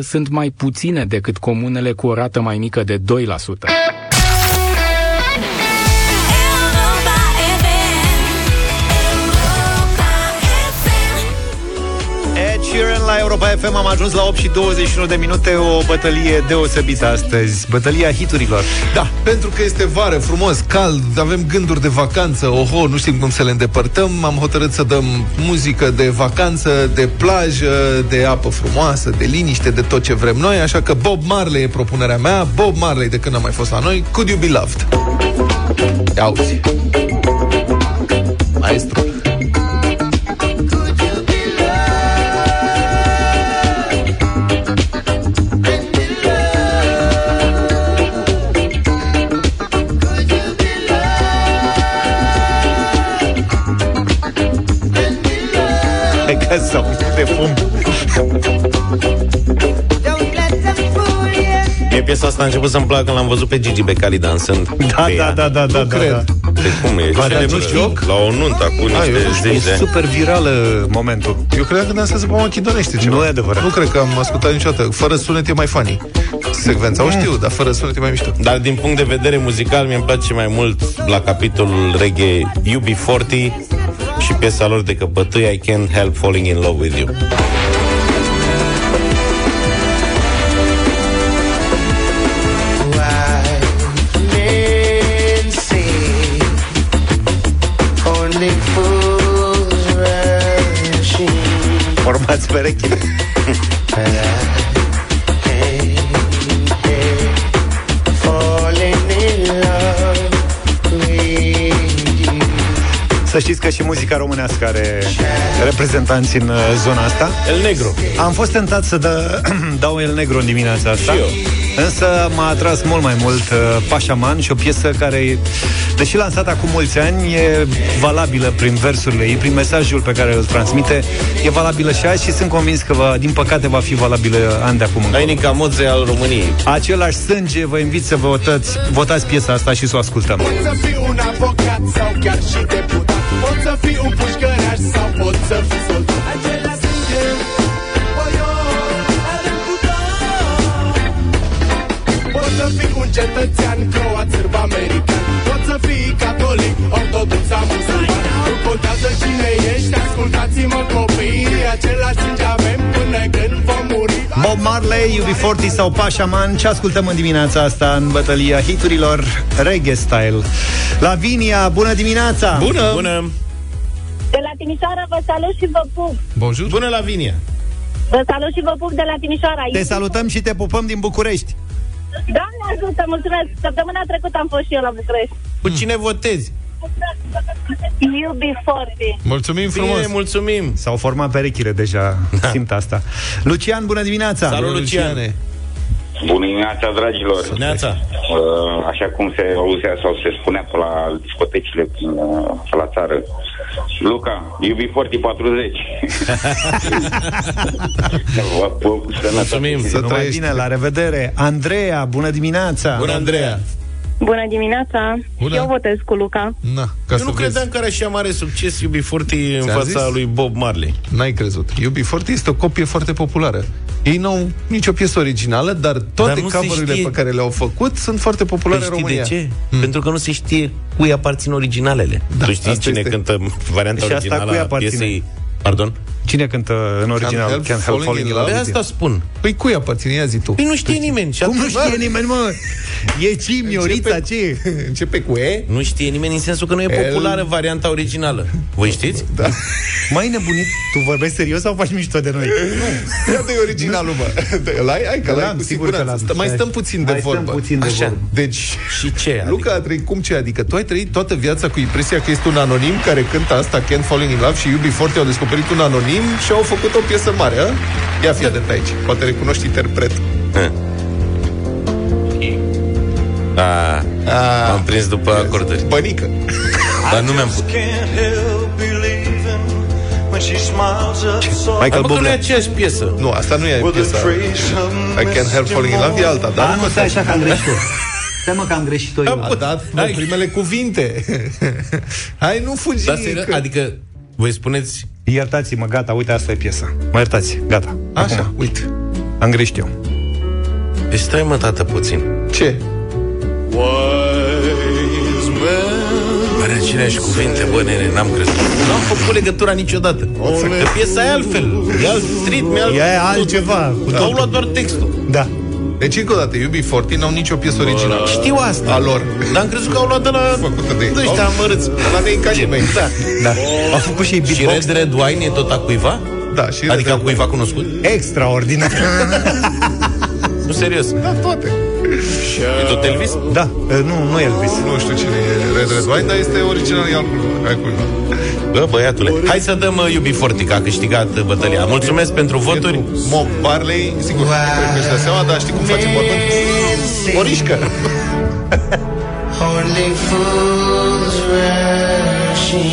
S9: sunt mai puține decât comunele cu o rată mai mică de 2%.
S5: Europa FM
S3: Am ajuns la 8 și 21 de minute O bătălie deosebită astăzi Bătălia hiturilor
S2: Da, pentru că este vară, frumos, cald, avem gânduri de vacanță, oho, nu știm cum să le îndepărtăm, am hotărât să dăm muzică de vacanță, de plajă, de apă frumoasă, de liniște, de tot ce vrem noi, așa că Bob Marley e propunerea mea, Bob Marley de când a mai fost la noi, Could You Be Loved? Ia auzi. Maestru.
S4: Mie piesa asta a început să-mi placă când l-am văzut pe Gigi Becali dansând
S3: Da,
S4: pe
S3: da,
S4: ea.
S3: da, da, da, da,
S2: cred.
S3: da.
S4: De cum e?
S2: Ba, dar
S4: Celebră.
S2: nu știu.
S4: La o nuntă cu
S2: eu
S4: niște
S2: nu știu,
S4: zeci de
S3: E
S4: ani.
S3: super virală momentul
S2: Eu cred că dansează pe machidonește ceva.
S3: Nu e adevărat.
S2: Nu cred că am ascultat niciodată. Fără sunet e mai funny. Secvența o știu, dar fără sunet e mai mișto.
S4: Dar din punct de vedere muzical mi-e place mai mult la capitolul reggae UB40 și piesa lor de căpătâi I Can't Help Falling in Love With You.
S3: Formați perechile Să știți că și muzica românească are reprezentanți în uh, zona asta
S4: El Negru.
S3: Am fost tentat să dă, dau El Negru în dimineața asta
S4: Și eu.
S3: Însă m-a atras mult mai mult uh, Pașaman și o piesă care, deși lansată acum mulți ani, e valabilă prin versurile ei, prin mesajul pe care îl transmite, e valabilă și azi și sunt convins că, va, din păcate, va fi valabilă ani de acum încolo.
S4: Ainica Moze al României.
S3: Același sânge, vă invit să votați, votați piesa asta și să o ascultăm.
S11: Pot să fii un avocat sau chiar și deputat Pot să fii un pușcăraș sau pot să fii soldat cetățean croat, sârb, american Pot să fii catolic, ortodox sau musulman Nu contează cine ești, ascultați-mă copii Același sânge avem până când vom muri
S3: Bob Marley, UB40 sau Pașaman Ce ascultăm în dimineața asta în bătălia hiturilor Reggae Style Lavinia, bună dimineața!
S4: Bună! Bună!
S6: De la Timișoara vă salut și vă pup.
S2: Bonjour.
S4: Bună, Lavinia!
S6: Vă salut și vă pup de la Timișoara.
S3: Te salutăm și te pupăm din București
S6: Doamne ajută, mulțumesc. Săptămâna trecută am fost și eu la București.
S4: Cu cine votezi?
S6: UB40.
S2: Mulțumim frumos.
S4: Bine, mulțumim!
S3: S-au format perechile deja, simt asta Lucian, bună dimineața!
S4: Salut, Lucian!
S12: Bună dimineața, dragilor!
S4: Neața!
S12: Uh, așa cum se auzea sau se spunea pe la discotecile uh, pe la țară. Luca, iubi Forti 40. Vă pup, sănătate.
S4: Mulțumim!
S2: Să
S3: Numai
S2: trăiești.
S3: bine, la revedere Andreea, bună dimineața!
S4: Bună, Andreea!
S6: Bună dimineața.
S2: Bună.
S6: Eu votez cu Luca.
S2: Na, ca
S4: Eu
S2: să
S4: nu
S2: vezi.
S4: credeam că are așa mare succes UB40 în
S2: Ți-am
S4: fața
S2: zis?
S4: lui Bob Marley.
S2: N-ai crezut. UB40 este o copie foarte populară. Ei n-au nicio piesă originală, dar toate
S4: Dar nu se
S2: cover-urile
S4: știe.
S2: pe care le-au făcut sunt foarte populare
S4: Păi
S2: în
S4: știi
S2: România.
S4: de ce? Pentru că nu se știe cui aparțin originalele.
S2: Da,
S4: tu știi
S2: asta
S4: cine
S2: este.
S4: cântă varianta
S3: Și asta
S4: originală
S3: cui
S4: a
S3: aparține?
S4: piesei? Pardon?
S3: Cine cântă în original?
S2: Help
S3: Can't Help Falling in Love
S4: Pe
S3: with
S4: asta spun.
S2: Păi cui aparține? Ia zi tu.
S4: Păi nu știe nimeni. Și
S3: Cum nu
S4: atunci-
S3: știe nimeni, mă? E Cim, Iorița, ce e?
S2: Începe cu E?
S4: Nu știe nimeni în sensul că nu e
S2: El-
S4: populară varianta originală. Voi știți?
S2: Da.
S3: Mai nebunit, tu vorbești serios sau faci mișto de noi?
S2: Ia de originalul, mă. Îl ai? Hai că
S3: L-am,
S2: l-ai cu
S3: sigur că
S2: siguranță.
S3: l-am.
S2: Stă- Mai stăm puțin de
S3: Mai stăm
S2: vorbă.
S3: puțin de
S4: Așa.
S3: vorbă.
S2: Deci,
S4: Și ce? Adică?
S2: Luca a trăit cum ce? Adică tu ai trăit toată viața cu impresia că este un anonim care cântă asta, Can't Falling in Love și UB40 au descoperit un anonim și au făcut o piesă mare, a? Ia fi atent aici, poate recunoști interpret.
S4: A,
S2: A,
S4: am prins după acordări.
S2: Bănică.
S4: Dar nu mi-am putut.
S3: Michael
S4: Hai, bă, că nu e
S3: Bublé.
S4: aceeași piesă.
S2: Nu, asta nu e piesa. I Can't Help Falling in Love, e alta, dar
S3: Da,
S2: nu
S3: nu stai așa că am greșit Stai mă că am greșit-o eu.
S2: a dat bă,
S4: Hai.
S2: primele cuvinte. Hai, nu fugi.
S4: Dar serios,
S2: că-
S4: adică voi spuneți
S3: Iertați-mă, gata, uite, asta e piesa. Mă iertați, gata.
S2: Așa,
S3: Acum,
S2: uite.
S3: am greșit eu.
S4: Deci stai mă, tată, puțin.
S2: Ce?
S4: Dragi aceeași cuvinte, bă, nene, n-am crezut. Nu am făcut legătura niciodată. Că piesa e altfel. E alt ritm, e alt...
S3: E altceva. Cu
S4: Au luat doar textul.
S3: Da.
S2: Deci, încă o dată, UB40 n-au nicio piesă originală.
S4: Știu asta.
S2: A lor.
S4: Dar am crezut că au luat de la...
S2: Făcută de ei.
S4: De ăștia amărâți.
S2: La de ca mei.
S4: Da.
S3: Da. Au făcut și ei
S4: Și
S3: beatbox
S4: Red Red Wine e tot a cuiva?
S2: Da, și
S4: Adică a cuiva cunoscut?
S3: extraordinar.
S4: Nu, serios.
S2: Da, toate.
S4: E tot Elvis?
S3: da, nu, nu Elvis.
S2: Nu știu cine e Red Red Wine, dar este original e al Hai cuiva.
S4: Bă, băiatule, hai să dăm uh, Iubi Forti, că a câștigat uh, bătălia. Mulțumesc pentru voturi.
S2: Pentru Mob Barley, sigur, wow. cred că își dă seama, dar știi cum face votul? Orișcă.
S11: Only fools rushing,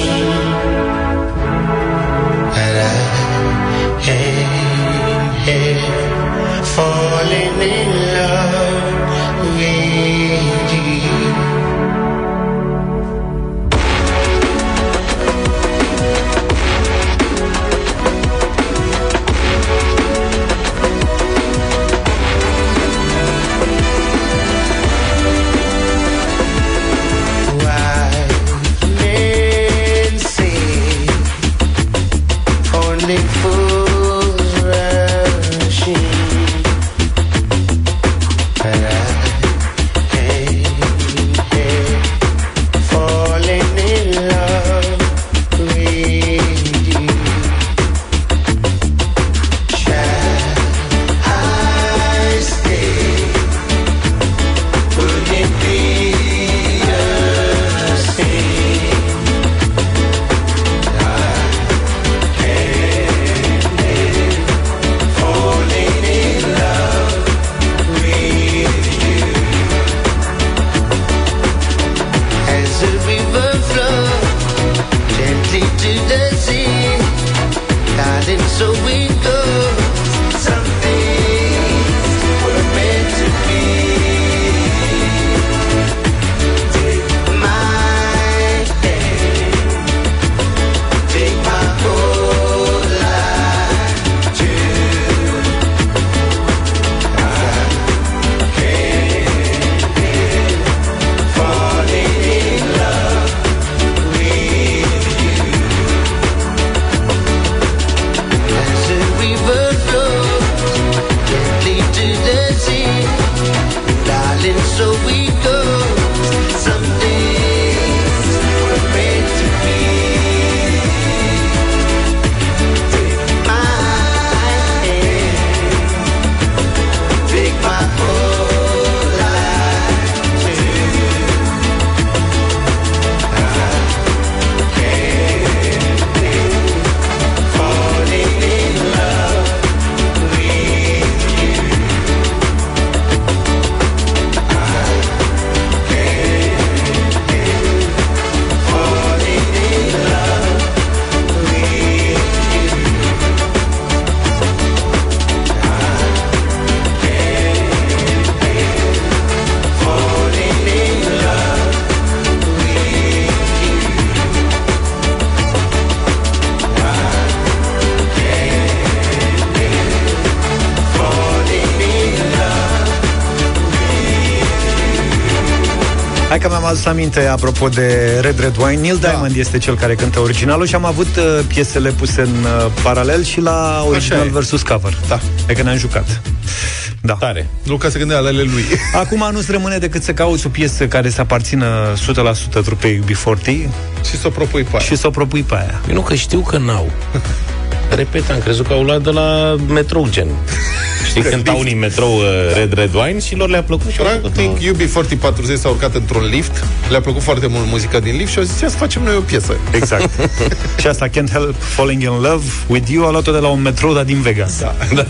S11: and I am here falling in love
S3: Hai că mi-am adus aminte, apropo de Red Red Wine, Neil Diamond este cel care cântă originalul și am avut uh, piesele puse în uh, paralel și la original
S2: e.
S3: versus cover.
S2: Da.
S3: E că ne-am jucat. Da.
S4: Tare.
S2: Luca se gândea la ale lui.
S3: Acum nu-ți rămâne decât să cauți o piesă care să aparțină 100% trupei UB40
S2: și să o propui pe aia.
S3: și să o propui pe aia.
S4: Păi nu că știu că n-au. Repet, am crezut că au luat de la metrou gen. Știi, cântau unii metrou uh, Red Red Wine și lor le-a plăcut și au făcut,
S2: Practic,
S4: nu.
S2: UB4040 s-a urcat într-un lift, le-a plăcut foarte mult muzica din lift și au zis, ia să facem noi o piesă.
S3: Exact. și asta, Can't Help Falling in Love with You, a luat-o de la un metrou, dar din Vegas. Da.
S4: Da.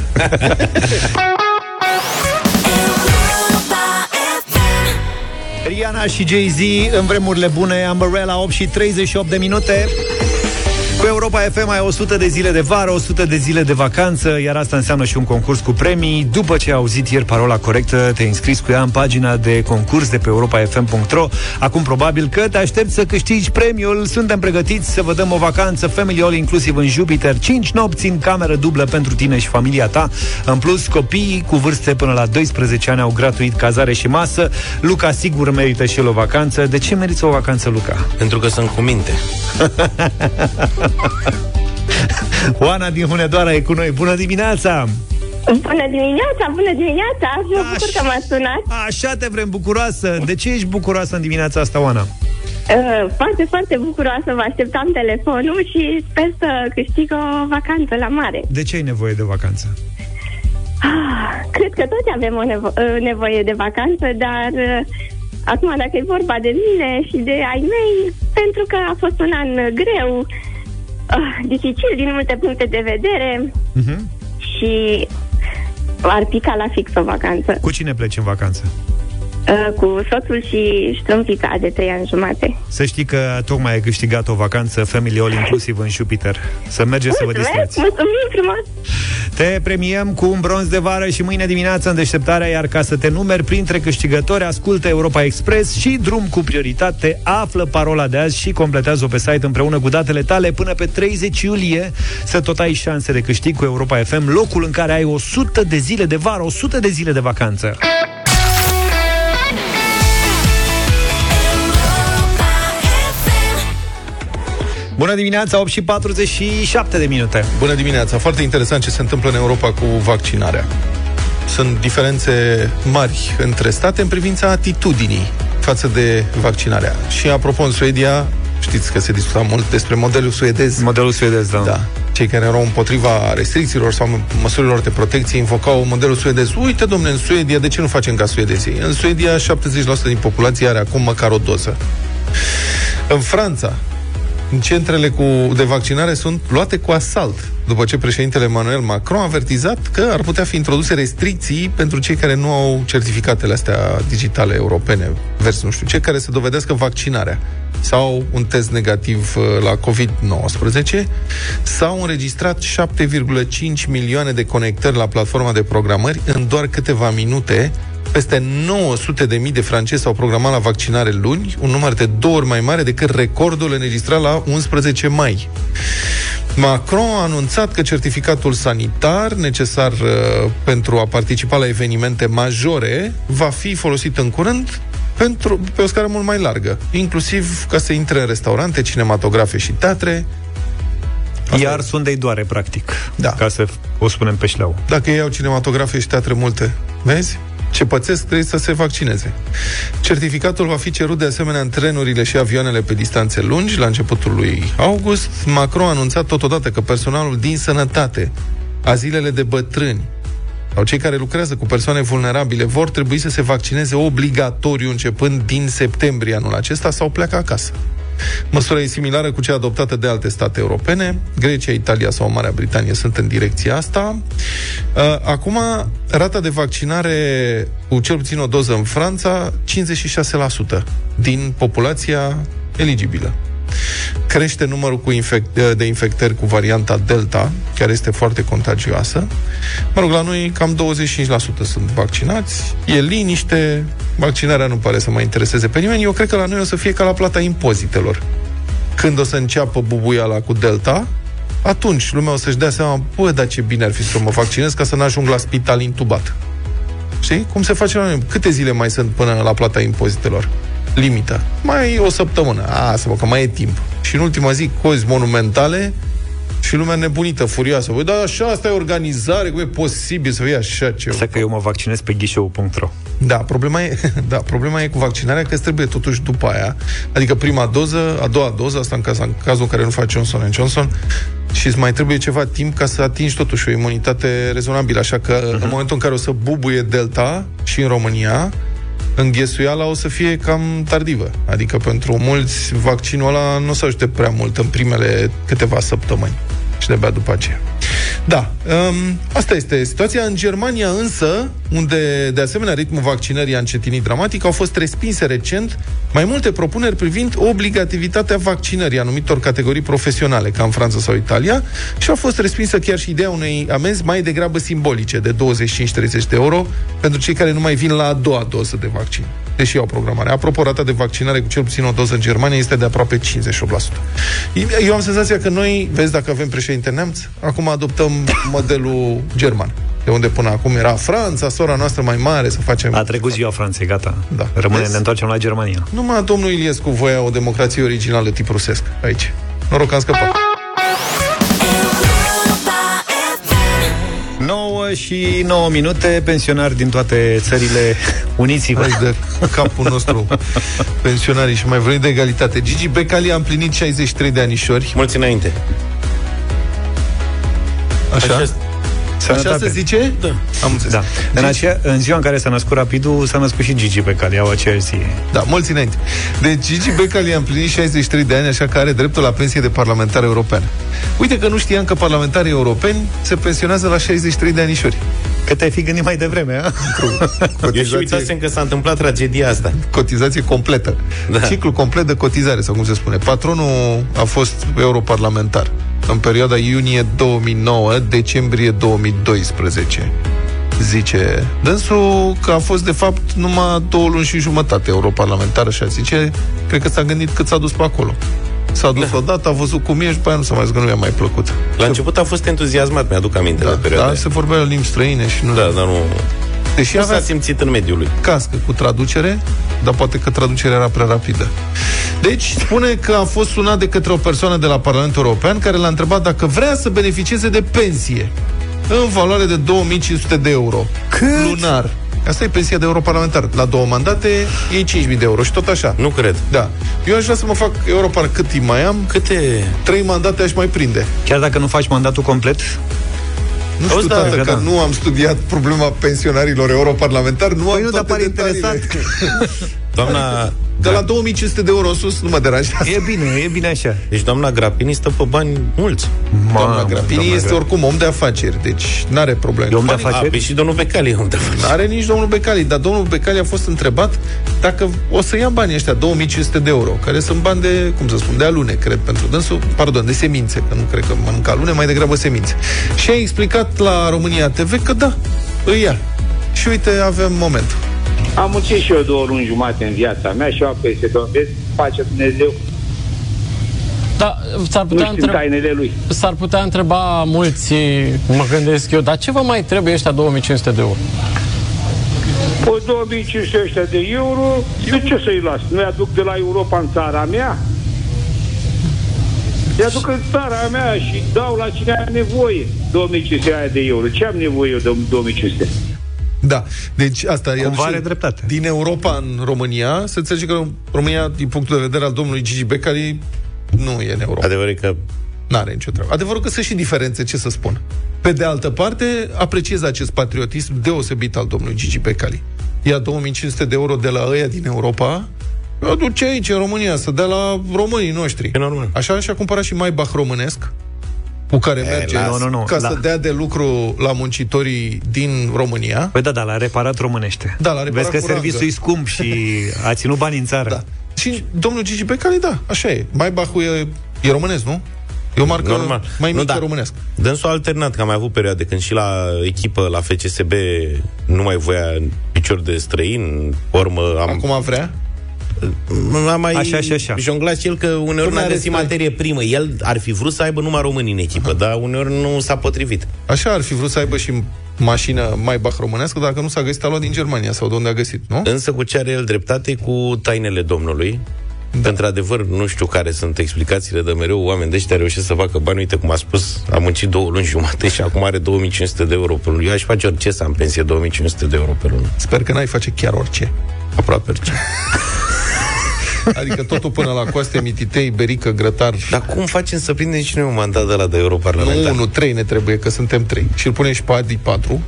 S3: Rihanna și Jay-Z în vremurile bune, Umbrella 8 și 38 de minute. Cu Europa FM ai 100 de zile de vară, 100 de zile de vacanță, iar asta înseamnă și un concurs cu premii. După ce ai auzit ieri parola corectă, te-ai înscris cu ea în pagina de concurs de pe europafm.ro. Acum probabil că te aștepți să câștigi premiul. Suntem pregătiți să vă dăm o vacanță Family All inclusiv în Jupiter, 5 nopți în cameră dublă pentru tine și familia ta. În plus, copiii cu vârste până la 12 ani au gratuit cazare și masă. Luca sigur merită și el o vacanță. De ce meriți o vacanță, Luca?
S4: Pentru că sunt cu minte.
S3: Oana din Hunedoara e cu noi. Bună dimineața!
S13: Bună dimineața, bună dimineața! Mă bucur că m-ați sunat.
S3: Așa te vrem, bucuroasă! De ce ești bucuroasă în dimineața asta, Oana?
S13: Uh, foarte, foarte bucuroasă, vă așteptam telefonul și sper să câștig o vacanță la mare.
S3: De ce ai nevoie de vacanță?
S13: Ah, cred că toți avem o nevo- uh, nevoie de vacanță, dar uh, acum dacă e vorba de mine și de ai mei, pentru că a fost un an greu, uh, dificil din multe puncte de vedere
S3: Uh-huh.
S13: și ar pica la fix o vacanță.
S3: Cu cine pleci în vacanță?
S13: Uh, cu soțul și strâmpița de trei ani jumate.
S3: Să știi că tocmai ai câștigat o vacanță Family All inclusiv în Jupiter. Să mergeți să vă
S13: Mulțumesc,
S3: distrați.
S13: mulțumim frumos!
S3: Te premiem cu un bronz de vară și mâine dimineață în deșteptarea, iar ca să te numeri printre câștigători, ascultă Europa Express și drum cu prioritate, află parola de azi și completează-o pe site împreună cu datele tale până pe 30 iulie să tot ai șanse de câștig cu Europa FM, locul în care ai 100 de zile de vară, 100 de zile de vacanță. Bună dimineața, 8 și 47 de minute.
S2: Bună dimineața! Foarte interesant ce se întâmplă în Europa cu vaccinarea. Sunt diferențe mari între state în privința atitudinii față de vaccinarea. Și apropo, în Suedia, știți că se discuta mult despre modelul suedez.
S3: Modelul suedez, da.
S2: Da. Cei care erau împotriva restricțiilor sau mă- măsurilor de protecție invocau modelul suedez. Uite, domne, în Suedia, de ce nu facem ca suedezii? În Suedia, 70% din populație are acum măcar o doză. În Franța, centrele cu, de vaccinare sunt luate cu asalt, după ce președintele Emmanuel Macron a avertizat că ar putea fi introduse restricții pentru cei care nu au certificatele astea digitale europene, vers nu știu ce, care să dovedească vaccinarea sau un test negativ uh, la COVID-19, s-au înregistrat 7,5 milioane de conectări la platforma de programări în doar câteva minute, peste 900 de mii de francezi s-au programat la vaccinare luni, un număr de două ori mai mare decât recordul înregistrat la 11 mai. Macron a anunțat că certificatul sanitar necesar uh, pentru a participa la evenimente majore va fi folosit în curând pentru, pe o scară mult mai largă, inclusiv ca să intre în restaurante, cinematografe și teatre.
S3: Iar sondei doare, practic.
S2: Da.
S3: Ca să o spunem pe șleau.
S2: Dacă ei au cinematografe și teatre multe, vezi? Ce pățesc trebuie să se vaccineze. Certificatul va fi cerut de asemenea în trenurile și avioanele pe distanțe lungi la începutul lui august. Macron a anunțat totodată că personalul din sănătate, azilele de bătrâni sau cei care lucrează cu persoane vulnerabile vor trebui să se vaccineze obligatoriu începând din septembrie anul acesta sau pleacă acasă. Măsura e similară cu cea adoptată de alte state europene. Grecia, Italia sau Marea Britanie sunt în direcția asta. Uh, Acum, rata de vaccinare cu cel puțin o doză în Franța, 56% din populația eligibilă. Crește numărul cu infect- de infectări cu varianta Delta, care este foarte contagioasă. Mă rog, la noi cam 25% sunt vaccinați. E liniște, vaccinarea nu pare să mai intereseze pe nimeni. Eu cred că la noi o să fie ca la plata impozitelor. Când o să înceapă bubuiala cu Delta, atunci lumea o să-și dea seama, bă, dar ce bine ar fi să mă vaccinez ca să n-ajung la spital intubat. Știi? Cum se face la noi? Câte zile mai sunt până la plata impozitelor? Limită. Mai e o săptămână. A, să mă, că mai e timp. Și în ultima zi, cozi monumentale și lumea nebunită, furioasă. Băi, dar așa, asta e organizare, cum e posibil să fie așa ceva?
S3: Asta că eu mă vaccinez pe ghișeu.ro
S2: Da, problema e, da, problema e cu vaccinarea că îți trebuie totuși după aia, adică prima doză, a doua doză, asta în, caz, în cazul în care nu faci Johnson Johnson, și îți mai trebuie ceva timp ca să atingi totuși o imunitate rezonabilă. Așa că uh-huh. în momentul în care o să bubuie Delta și în România, înghesuiala o să fie cam tardivă. Adică pentru mulți vaccinul ăla nu o să ajute prea mult în primele câteva săptămâni și de-abia după aceea. Da, um, asta este situația. În Germania însă, unde de asemenea ritmul vaccinării a încetinit dramatic, au fost respinse recent mai multe propuneri privind obligativitatea vaccinării anumitor categorii profesionale, ca în Franța sau Italia, și a fost respinsă chiar și ideea unei amenzi mai degrabă simbolice, de 25-30 de euro, pentru cei care nu mai vin la a doua doză de vaccin, deși au programare. Apropo, rata de vaccinare cu cel puțin o doză în Germania este de aproape 58%. Eu am senzația că noi, vezi dacă avem președinte neamț, acum adoptăm modelul german. De unde până acum era Franța, sora noastră mai mare, să facem...
S3: A trecut ziua Franței, gata.
S2: Da.
S3: Rămâne,
S2: Vezi?
S3: ne întoarcem la Germania.
S2: Numai domnul Iliescu voia o democrație originală tip rusesc aici. Noroc că am scăpat.
S3: 9 și 9 minute, pensionari din toate țările, uniți-vă.
S2: Hai de capul nostru pensionarii și mai vorbim de egalitate. Gigi Becali a împlinit 63 de anișori.
S4: Mulți înainte.
S2: Așa?
S4: Așa
S2: Așa, Așa se zice?
S4: Da.
S2: Am înțeles.
S3: Da. În, acea, în ziua în care s-a născut Rapidul, s-a născut și Gigi pe care au aceeași zi.
S2: Da, mulți înainte. Deci Gigi Becali a împlinit 63 de ani, așa că are dreptul la pensie de parlamentar european. Uite că nu știam că parlamentarii europeni se pensionează la 63 de anișori.
S3: Că te-ai fi gândit mai devreme, a?
S4: Eu și uitasem că s-a întâmplat tragedia asta.
S2: Cotizație completă. Da. Ciclu complet de cotizare, sau cum se spune. Patronul a fost europarlamentar în perioada iunie 2009-decembrie 2012 zice dânsul că a fost de fapt numai două luni și jumătate europarlamentar, așa zice, cred că s-a gândit cât s-a dus pe acolo. S-a dus da. odată, a văzut cum e și pe aia nu s-a mai zis că nu i-a mai plăcut.
S4: La început a fost entuziasmat, mi-aduc aminte da, de perioada
S2: Da, se vorbea limbi străine și nu...
S4: Da, dar nu...
S2: Deși
S4: nu
S2: avea
S4: s-a simțit în mediul lui.
S2: cască cu traducere, dar poate că traducerea era prea rapidă. Deci, spune că a fost sunat de către o persoană de la Parlamentul European care l-a întrebat dacă vrea să beneficieze de pensie în valoare de 2500 de euro
S3: Cât?
S2: lunar. Asta e pensia de europarlamentar. La două mandate e 5.000 de euro și tot așa.
S4: Nu cred.
S2: Da. Eu aș vrea să mă fac europar cât timp mai am.
S4: Câte...
S2: Trei mandate aș mai prinde.
S3: Chiar dacă nu faci mandatul complet,
S2: Nu știu,
S4: Auzi, da,
S2: tată,
S3: că
S2: că
S3: da.
S2: nu am studiat problema pensionarilor europarlamentari, nu am
S3: Păi nu, dar
S2: toate
S3: pare
S2: detaliile.
S3: interesant.
S4: Doamna...
S2: De la 2500 de euro în sus nu mă deranjează.
S3: e bine, e bine așa.
S4: Deci doamna Grapini stă pe bani mulți.
S2: Doamna
S3: Mamă,
S2: Grapini
S3: doamna
S2: este
S3: Gra-
S2: oricum om de afaceri, deci n-are probleme.
S3: E om de
S2: Banii-
S3: afaceri?
S4: A, păi și domnul Becali e om de afaceri.
S2: N-are nici domnul Becali, dar domnul Becali a fost întrebat dacă o să ia banii ăștia, 2500 de euro, care sunt bani de, cum să spun, de alune, cred, pentru dânsul, pardon, de semințe, că nu cred că mănâncă alune, mai degrabă semințe. Și a explicat la România TV că da, îi ia. Și uite, avem momentul.
S14: Am muncit și eu două luni jumate în viața mea și eu am peste tot. Vezi, face Dumnezeu.
S15: Da, s-ar
S14: Nu
S15: putea,
S14: știu
S15: întreba,
S14: tainele lui.
S15: s-ar putea întreba mulți, mă gândesc eu, dar ce vă mai trebuie ăștia 2500 de euro?
S14: Păi 2500 ăștia de euro, de ce să-i las? Nu-i aduc de la Europa în țara mea? Îi aduc în țara mea și dau la cine are nevoie 2500 aia de euro. Ce am nevoie eu de 2500?
S2: Da, deci asta e
S3: Cumva
S2: și
S3: are dreptate.
S2: Din Europa în România, se înțelege că România, din punctul de vedere al domnului Gigi Becali, nu e în Europa.
S4: Adevărul e că
S2: N-are nicio treabă. Adevărul că sunt și diferențe, ce să spun. Pe de altă parte, apreciez acest patriotism deosebit al domnului Gigi Becali. Ia 2500 de euro de la ăia din Europa, îi aduce aici, în România, să dea la românii noștri.
S4: E normal.
S2: Așa și-a cumpărat și Maybach românesc, cu care merge
S3: las. Nu, nu, nu,
S2: ca
S3: da.
S2: să dea de lucru la muncitorii din România.
S3: Păi da, da, l-a reparat românește.
S2: Da, l-a reparat
S3: Vezi că
S2: cu
S3: serviciul
S2: rangă.
S3: e scump și a ținut bani în țară.
S2: Da. Și domnul Gigi Becali, da, așa e. Maybach-ul e, e românesc, nu? E o marcă
S4: Normal.
S2: mai
S4: Nu,
S2: mică
S4: da.
S2: românesc.
S4: Dânsul a alternat, că am mai avut perioade când și la echipă, la FCSB, nu mai voia picior de străin, urmă am...
S2: Acum vrea?
S4: Am mai
S3: Așa și așa.
S4: jonglat și el că uneori
S2: Dom'le,
S4: n-a
S2: are
S4: găsit
S2: străini.
S4: materie primă. El ar fi vrut să aibă numai români în echipă, dar uneori nu s-a potrivit.
S2: Așa ar fi vrut să aibă și mașină Maybach românească, dacă nu s-a găsit, a luat din Germania sau de unde a găsit, nu?
S4: Însă cu ce are el dreptate cu tainele Domnului, da. Într-adevăr, nu știu care sunt explicațiile de mereu oameni de ăștia reușesc să facă bani. Uite cum a spus, a muncit două luni jumate și acum are 2500 de euro pe lună. Eu aș face orice să am pensie 2500 de euro pe lună.
S2: Sper că n-ai face chiar orice.
S4: Aproape orice.
S2: Adică totul până la coaste, mititei, berică, grătar.
S4: Dar cum facem să prindem și noi un mandat de la de europarlamentar?
S2: Nu, nu, trei ne trebuie, că suntem trei. Și îl punem și pe Adi patru.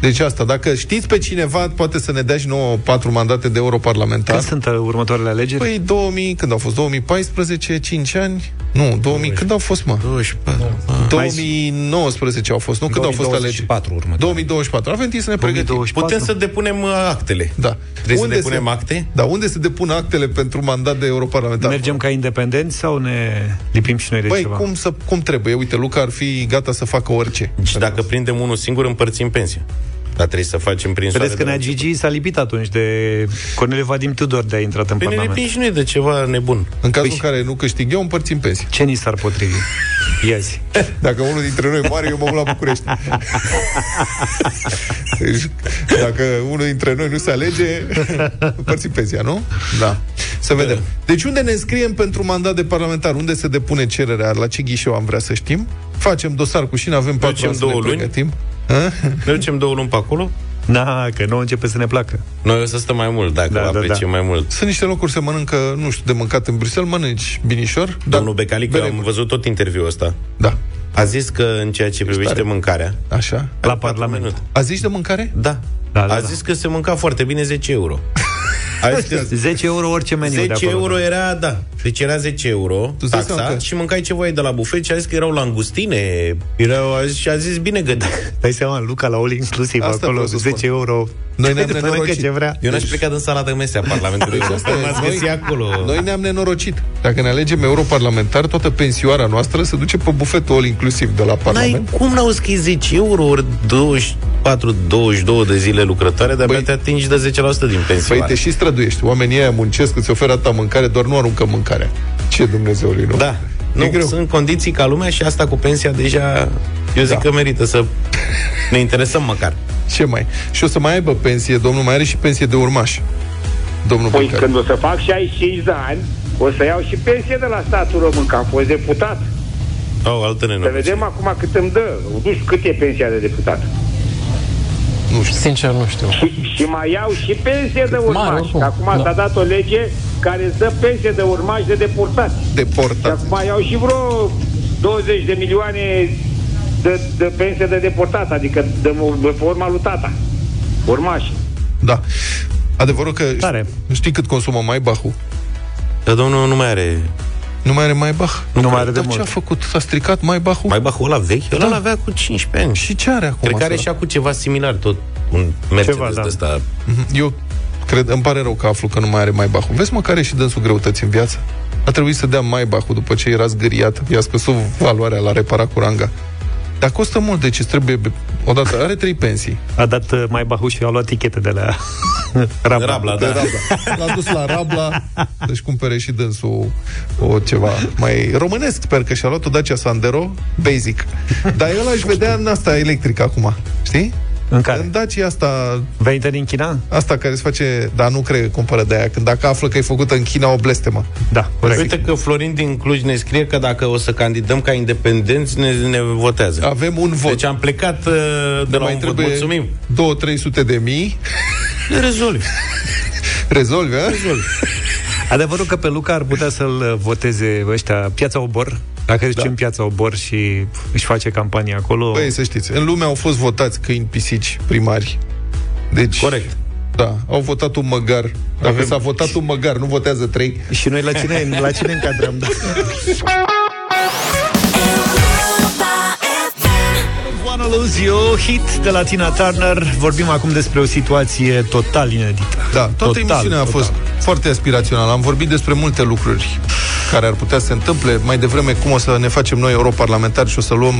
S2: Deci asta, dacă știți pe cineva, poate să ne dea și nouă patru mandate de europarlamentar.
S3: Când sunt uh, următoarele alegeri?
S2: Păi 2000, când au fost? 2014, 5 ani? Nu, 2000, când au fost, mă?
S4: 24.
S2: 2019 au fost, nu? Când au fost alegeri?
S3: 2024 urmă.
S2: 2024. Avem timp să ne pregătim.
S3: 2024.
S4: Putem să depunem uh, actele.
S2: Da.
S4: Trebuie să depunem acte?
S2: Da, unde se depun actele pentru mandat de europarlamentar?
S3: Mergem ca independenți sau ne lipim și noi de
S2: Băi,
S3: ceva?
S2: cum, să, cum trebuie? Uite, Luca ar fi gata să facă orice.
S4: Și dacă prindem unul singur, împărțim pensia. Dar trebuie să facem prin
S3: Vedeți că
S4: soare
S3: Nea
S4: de-
S3: Gigi s-a lipit atunci de Corneliu Vadim Tudor de a intrat în
S4: Păi ne
S3: Parlament.
S4: lipim și noi de ceva nebun.
S2: În cazul în care nu câștig eu, împărțim pensii.
S3: Ce ni s-ar potrivi? Iazi.
S2: Dacă unul dintre noi moare, eu mă mut la București. Deci, dacă unul dintre noi nu se alege, împărțim pensia, nu? Da. Să vedem. Deci unde ne înscriem pentru mandat de parlamentar? Unde se depune cererea? La ce ghișeu am vrea să știm? Facem dosar cu șine, avem patru
S4: Mergem
S2: ani să
S4: două
S2: ne
S4: luni?
S2: pregătim.
S4: Mergem două luni pe acolo?
S3: Na, că nu începe să ne placă.
S4: Noi o să stăm mai mult, dacă
S3: Da,
S4: da,
S3: da,
S4: apreciem
S3: da.
S4: mai mult.
S2: Sunt niște locuri se mănâncă, nu știu, de mâncat în Bruxelles, mănânci binișor.
S4: Domnul Becalic, eu
S2: bere
S4: am văzut tot interviul ăsta.
S2: Da.
S4: A zis că în ceea ce privește
S2: tare.
S4: mâncarea...
S2: Așa.
S3: La Parlament.
S2: A zis de mâncare?
S4: Da.
S3: Da, da,
S4: A
S3: da.
S4: zis că se mânca foarte bine 10 euro. A zis că
S3: 10 euro orice meniu de
S4: 10
S3: acolo.
S4: euro era, da. Deci era 10 euro
S2: îți dai seama
S4: taxa
S2: că-
S4: și mâncai ce voiai de la bufet și a zis că erau langustine, erau, a zis, și a zis bine gândit.
S3: Dai seama, Luca la all inclusiv
S2: Asta
S3: acolo,
S2: vreau să
S3: 10
S2: spun.
S3: euro.
S2: Noi ne-am
S3: Mănâncă
S2: nenorocit.
S3: ce vrea.
S4: Eu n-aș pleca din sala de mese a Parlamentului.
S2: Deci
S4: Asta m-ați găsit acolo.
S2: Noi ne-am nenorocit. Dacă ne alegem europarlamentar, toată pensioara noastră se duce pe bufetul all inclusiv de la
S4: N-ai
S2: Parlament.
S4: cum n-au scris 10 euro ori 24, 22 de zile lucrătoare, dar
S2: Băi-
S4: abia te atingi de 10% din pensie.
S2: Păi te și străduiești. Oamenii ăia muncesc, îți oferă ta mâncare, doar nu aruncă mâncarea. Ce Dumnezeului, nu?
S4: Da.
S2: E
S4: Nu,
S2: greu.
S4: sunt condiții ca lumea și asta cu pensia deja, eu zic
S2: Da.
S4: că merită să ne interesăm măcar.
S2: Ce mai? Și o să mai aibă pensie, domnul mai are și pensie de urmaș. Domnul
S14: Păi
S2: Becali.
S14: când o să fac 65 de ani, o să iau și pensie de la statul român, că am fost deputat.
S4: Au altă
S14: Să
S4: nenorocire.
S14: vedem acum cât îmi dă. Nu știu cât e pensia de deputat.
S2: Nu știu.
S15: Sincer, nu știu.
S14: Și, și mai iau și pensie de
S15: Mare,
S14: urmași.
S15: oricum.
S14: Că Acum
S15: Da.
S14: s-a dat o lege care îți dă pensie de urmași de deportați. Și
S2: Deportat.
S14: acum iau și vreo 20 de milioane de, de pensie de deportat, adică de, de forma lui tata. Urmași.
S2: Da. Adevărul că
S3: Tare.
S2: știi cât consumă Maybach-ul?
S4: Dar domnul nu mai are...
S2: Nu mai are Maybach?
S3: Nu mai are de
S2: Dar ce
S3: mult.
S2: a făcut? S-a stricat Maybach-ul?
S4: Mai ăla vechi?
S2: Da.
S4: Ăla avea cu 15 ani.
S2: Și ce are acum?
S4: Cred că are
S2: ăsta?
S4: și acum ceva similar, tot un Mercedes
S3: Ceva, da.
S4: de ăsta.
S2: Mhm. Eu cred, îmi pare rău că aflu că nu mai are Maybach-ul. Vezi mă care și dânsul greutăți în viață? A trebuit să dea Maybach-ul după ce era zgâriat. I-a scăzut valoarea la reparat cu ranga. Dar costă mult, deci îți trebuie... Odată, are trei pensii.
S3: A dat uh, mai bahu și a luat tichete de la Rabla.
S4: Rabla,
S2: De
S4: da.
S2: Rabla. L-a dus la Rabla, deci cumpere și dânsul o ceva mai românesc. Sper că și-a luat o Dacia Sandero, basic. Dar el aș vedea în asta electrică acum, știi?
S3: În care?
S2: În Dacia asta,
S3: Venită din China?
S2: asta care se face, dar nu cred că cumpără de aia. Când dacă află că e făcută în China, o blestemă.
S3: Da, corect.
S4: Uite că Florin din Cluj ne scrie că dacă o să candidăm ca independenți, ne, ne votează.
S2: Avem un vot.
S4: Deci am plecat uh, de la
S2: mai
S4: un vot.
S2: trebuie
S4: Mulțumim.
S2: 2-300 de mii.
S4: Le rezolvi.
S2: Rezolvi, a?
S4: Rezolvi.
S3: Adevărul că pe Luca ar putea să-l voteze ăștia Piața Obor, dacă zicem da. Piața Obor și își face campanie acolo.
S2: Băi, să știți, în lume au fost votați câini pisici primari. Deci,
S4: Corect.
S2: Da, au votat un măgar. Dacă
S4: Avem-
S2: s-a votat un măgar, nu votează trei.
S3: Și noi la cine, la cine încadrăm? Da. Wanna Lose You, hit de la Tina Turner. Vorbim acum despre o situație total inedită.
S2: Da, toată
S3: total,
S2: emisiunea a
S3: total.
S2: fost foarte aspirațională. Am vorbit despre multe lucruri care ar putea să se întâmple. Mai devreme, cum o să ne facem noi europarlamentari și o să luăm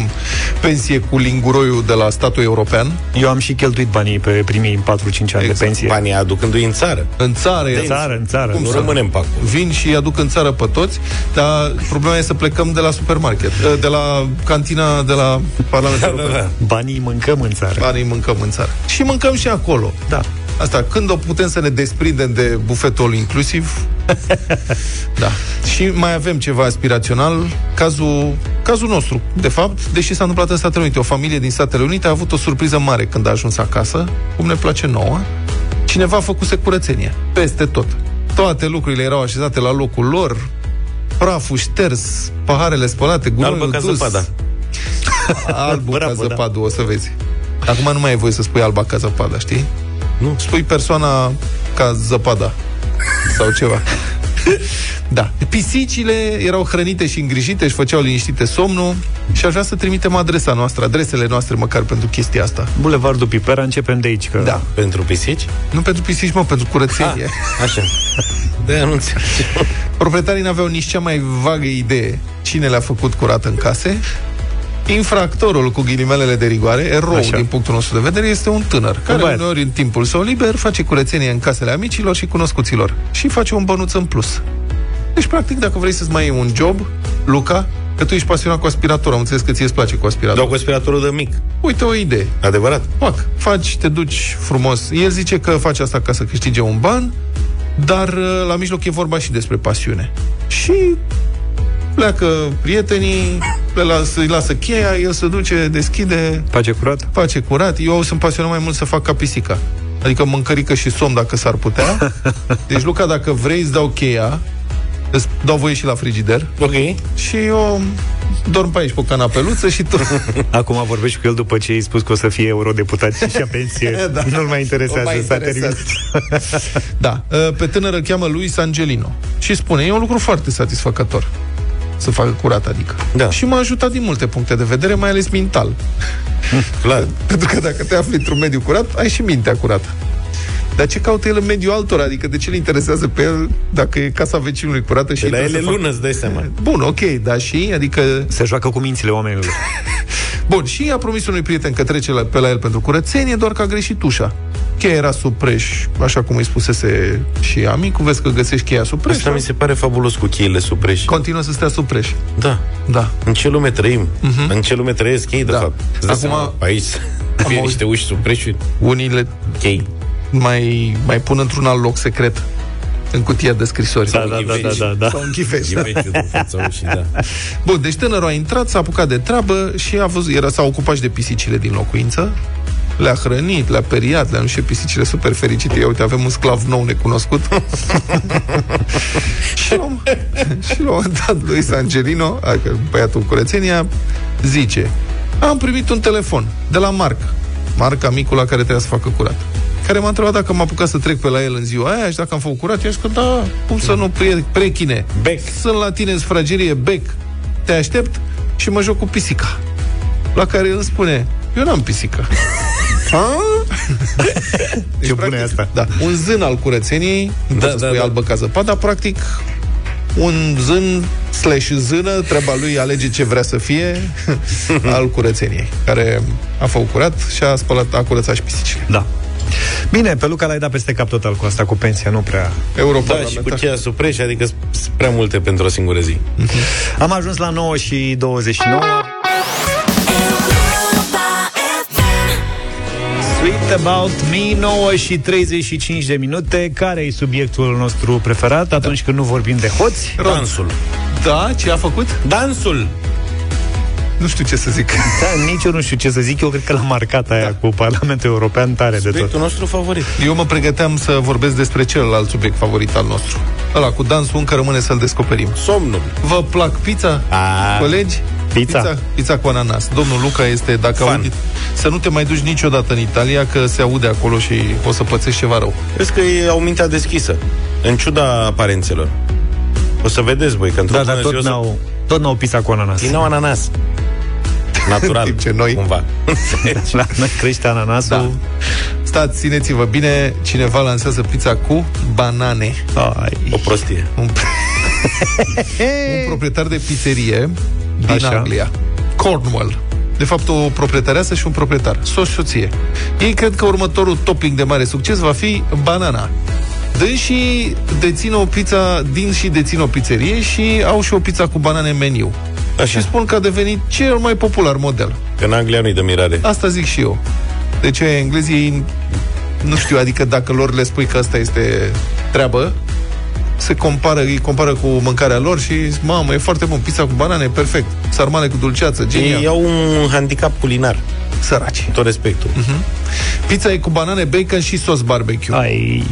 S2: pensie cu linguroiul de la statul european.
S3: Eu am și cheltuit banii pe primii 4-5 ani
S2: Exact.
S3: de pensie.
S4: Banii aducându-i în țară.
S2: În țară,
S3: În
S2: e-
S3: țară, în țară.
S2: Cum
S4: Nu
S2: să-
S4: rămânem pe acolo.
S2: vin și îi aduc în țară pe toți, dar problema e să plecăm de la supermarket, de la cantina de la Parlamentul
S4: Da, da,
S2: European.
S4: da.
S3: Banii mâncăm în țară.
S2: Banii mâncăm în țară. Și mâncăm și acolo.
S3: Da.
S2: Asta, când o putem să ne desprindem de bufetul inclusiv? da. Și mai avem ceva aspirațional, cazul, cazul nostru, de fapt, deși s-a întâmplat în Statele Unite. O familie din Statele Unite a avut o surpriză mare când a ajuns acasă, cum ne place nouă. Cineva a făcut curățenie, peste tot. Toate lucrurile erau așezate la locul lor, praful șters, paharele spălate, gunoiul
S4: Albă ca
S2: dus.
S4: zăpada.
S2: Albul ca
S3: Bravo, da.
S2: zăpadul, o să vezi. Acum nu mai ai voie să spui alba ca zăpada, știi?
S4: Nu.
S2: Spui persoana ca zăpada sau ceva. Da. Pisicile erau hrănite și îngrijite, își făceau liniștite somnul și aș vrea să trimitem adresa noastră, adresele noastre măcar pentru chestia asta.
S3: Bulevardul Pipera, începem de aici. Că...
S2: Da.
S4: Pentru pisici?
S2: Nu pentru pisici, mă, pentru curățenie.
S4: Ah, așa. De anunț.
S2: Proprietarii n-aveau nici cea mai vagă idee cine le-a făcut curat în case. Infractorul cu ghilimelele de rigoare, erou
S3: Așa.
S2: din punctul nostru de vedere, este un tânăr care
S3: băiat.
S2: uneori în timpul său liber face curățenie în casele amicilor și cunoscuților și face un bănuț în plus. Deci, practic, dacă vrei să-ți mai iei un job, Luca, că tu ești pasionat cu aspiratorul, am înțeles că ție îți place cu aspiratorul.
S4: Dau cu aspiratorul de mic.
S2: Uite o idee.
S4: Adevărat.
S2: Fac, faci, te duci frumos. El zice că face asta ca să câștige un ban, dar uh, la mijloc e vorba și despre pasiune. Și pleacă prietenii, le lasă, îi lasă cheia, el se duce, deschide,
S3: Face curat?
S2: face curat. Eu sunt pasionat mai mult să fac ca pisica. Adică mâncărică și somn dacă s-ar putea. Deci, Luca, dacă vrei, îți dau cheia, îți dau voie și la frigider.
S4: Ok.
S2: Și eu dorm pe aici, pe o canapeluță și tu...
S3: Acum vorbești cu el după ce ai spus că o să fie eurodeputat și și-a pensie.
S2: Da.
S3: Nu-l mai interesează,
S2: Nu mai
S3: s-a
S2: interesează.
S3: terminat.
S2: Da, pe tânăr îl cheamă Luis Angelino și spune, e un lucru foarte satisfăcător să facă curat, adică.
S4: Da.
S2: Și m-a ajutat din multe puncte de vedere, mai ales mental.
S4: Clar.
S2: Pentru că dacă te afli într-un mediu curat, ai și mintea curată. Dar ce caută el în mediul altora? Adică de ce le interesează pe el dacă e casa vecinului curată și
S4: De la
S2: intră
S4: ele
S2: să facă-
S4: lună, îți dai seama.
S2: Bun, ok, dar și, adică...
S3: Se joacă cu mințile oamenilor.
S2: Bun, și a promis unui prieten că trece la, pe la el pentru curățenie, doar că a greșit ușa. Cheia era sub preș, așa cum îi spusese și amicul, vezi că găsești cheia sub preș.
S4: Asta mi se pare fabulos cu cheile sub preș.
S2: Continuă să stea sub preș.
S4: Da.
S2: Da.
S4: În ce lume trăim? În ce lume trăiesc ei, de
S2: Da.
S4: fapt? Îți dai
S2: Acum-
S4: seama, aici fie
S2: auzit-
S4: niște uși sub preșuri.
S2: Unii le
S4: Chei.
S2: mai, mai pun într-un alt loc secret în cutia de scrisori.
S3: Da, da, da, da, da, da.
S2: Sau în ghiveci, da.
S4: Ghiveciul de fața ușii, da.
S2: Bun, deci tânărul a intrat, s-a apucat de treabă și a văzut, era, s-a ocupat și de pisicile din locuință. Le-a hrănit, le-a periat, le-a și pisicile super fericite. Ia uite, avem un sclav nou necunoscut. și, la, un- și la un moment dat, Luis Angelino, adică băiatul cu curățenia, zice am primit un telefon de la Marc. Marc, amicul la care trebuia să facă curat care m-a întrebat dacă m-a apucat să trec pe la el în ziua aia și dacă am făcut curat. I-a zis că da, cum să nu pre- prechine.
S4: Bec.
S2: Sunt la tine în sufragerie, bec. Te aștept și mă joc cu pisica. La care el îmi spune, eu n-am pisică. Ha? Deci,
S3: Ce bună e asta.
S2: Da, un zân al curățeniei, nu
S4: Da,
S2: da, să
S4: da,
S2: spui
S4: da.
S2: albă ca zăpada, practic un zân slash zână, treaba lui alege ce vrea să fie al curățeniei, care a făcut curat și a spălat, a curățat și pisicile.
S3: Da. Bine, pe Luca l-ai dat peste cap total cu asta, cu pensia, nu prea...
S4: Da,
S2: Europarlamentar.
S4: și cu cheia sub preș, adică sunt prea multe pentru o singură zi.
S3: Am ajuns la 9 și 29. Sweet About Me, 9 și 35 de minute. Care e subiectul nostru preferat atunci când nu vorbim de hoți?
S4: Dansul.
S2: Da, ce a făcut?
S4: Dansul!
S2: Nu știu ce să zic.
S3: Da, nici eu nu știu ce să zic. Eu cred că l-am marcat aia cu Parlamentul European tare de tot.
S4: Subiectul nostru favorit.
S2: Eu mă pregăteam să vorbesc despre celălalt subiect favorit al nostru. Ăla cu dansul încă rămâne să-l descoperim.
S4: Somnul.
S2: Vă plac pizza,
S4: A,
S2: colegi?
S3: Pizza.
S2: pizza. Pizza cu ananas. Domnul Luca este, dacă
S4: Fan.
S2: auzi, să nu te mai duci niciodată în Italia, că se aude acolo și o să pățești ceva rău.
S4: Vezi că ei au mintea deschisă, în ciuda aparențelor. O să vedeți voi că într-o
S3: Da, dar
S4: bună zi
S3: tot
S4: o să...
S3: n-au, tot n-au pizza cu ananas.
S4: Ei n-au ananas. Natural.
S2: În timp ce noi-
S4: Cumva.
S3: La noi crește ananasul.
S2: Da. Stați, țineți-vă bine, cineva lansează pizza cu banane.
S3: Ai.
S4: O prostie.
S2: Un, un proprietar de pizzerie din
S3: Așa.
S2: Anglia, Cornwall. De fapt, o proprietareasă și un proprietar, soț și soție. Ei cred că următorul topping de mare succes va fi banana. Dânsii dețin o pizza, din și dețin o pizzerie și au și o pizza cu banane în meniu.
S4: Așa.
S2: Și spun că a devenit cel mai popular model.
S4: Că în Anglia nu-i de mirare.
S2: Asta zic și eu. Deci englezii, ei, nu știu, adică dacă lor le spui că asta este treabă, se compară, îi compară cu mâncarea lor și zic, mamă, e foarte bun, pizza cu banane, perfect, sarmale cu dulceață, genial.
S4: Ei au un handicap culinar.
S2: Săraci.
S4: Cu tot respectul.
S2: Pizza e cu banane, bacon și sos barbecue.
S3: Ai.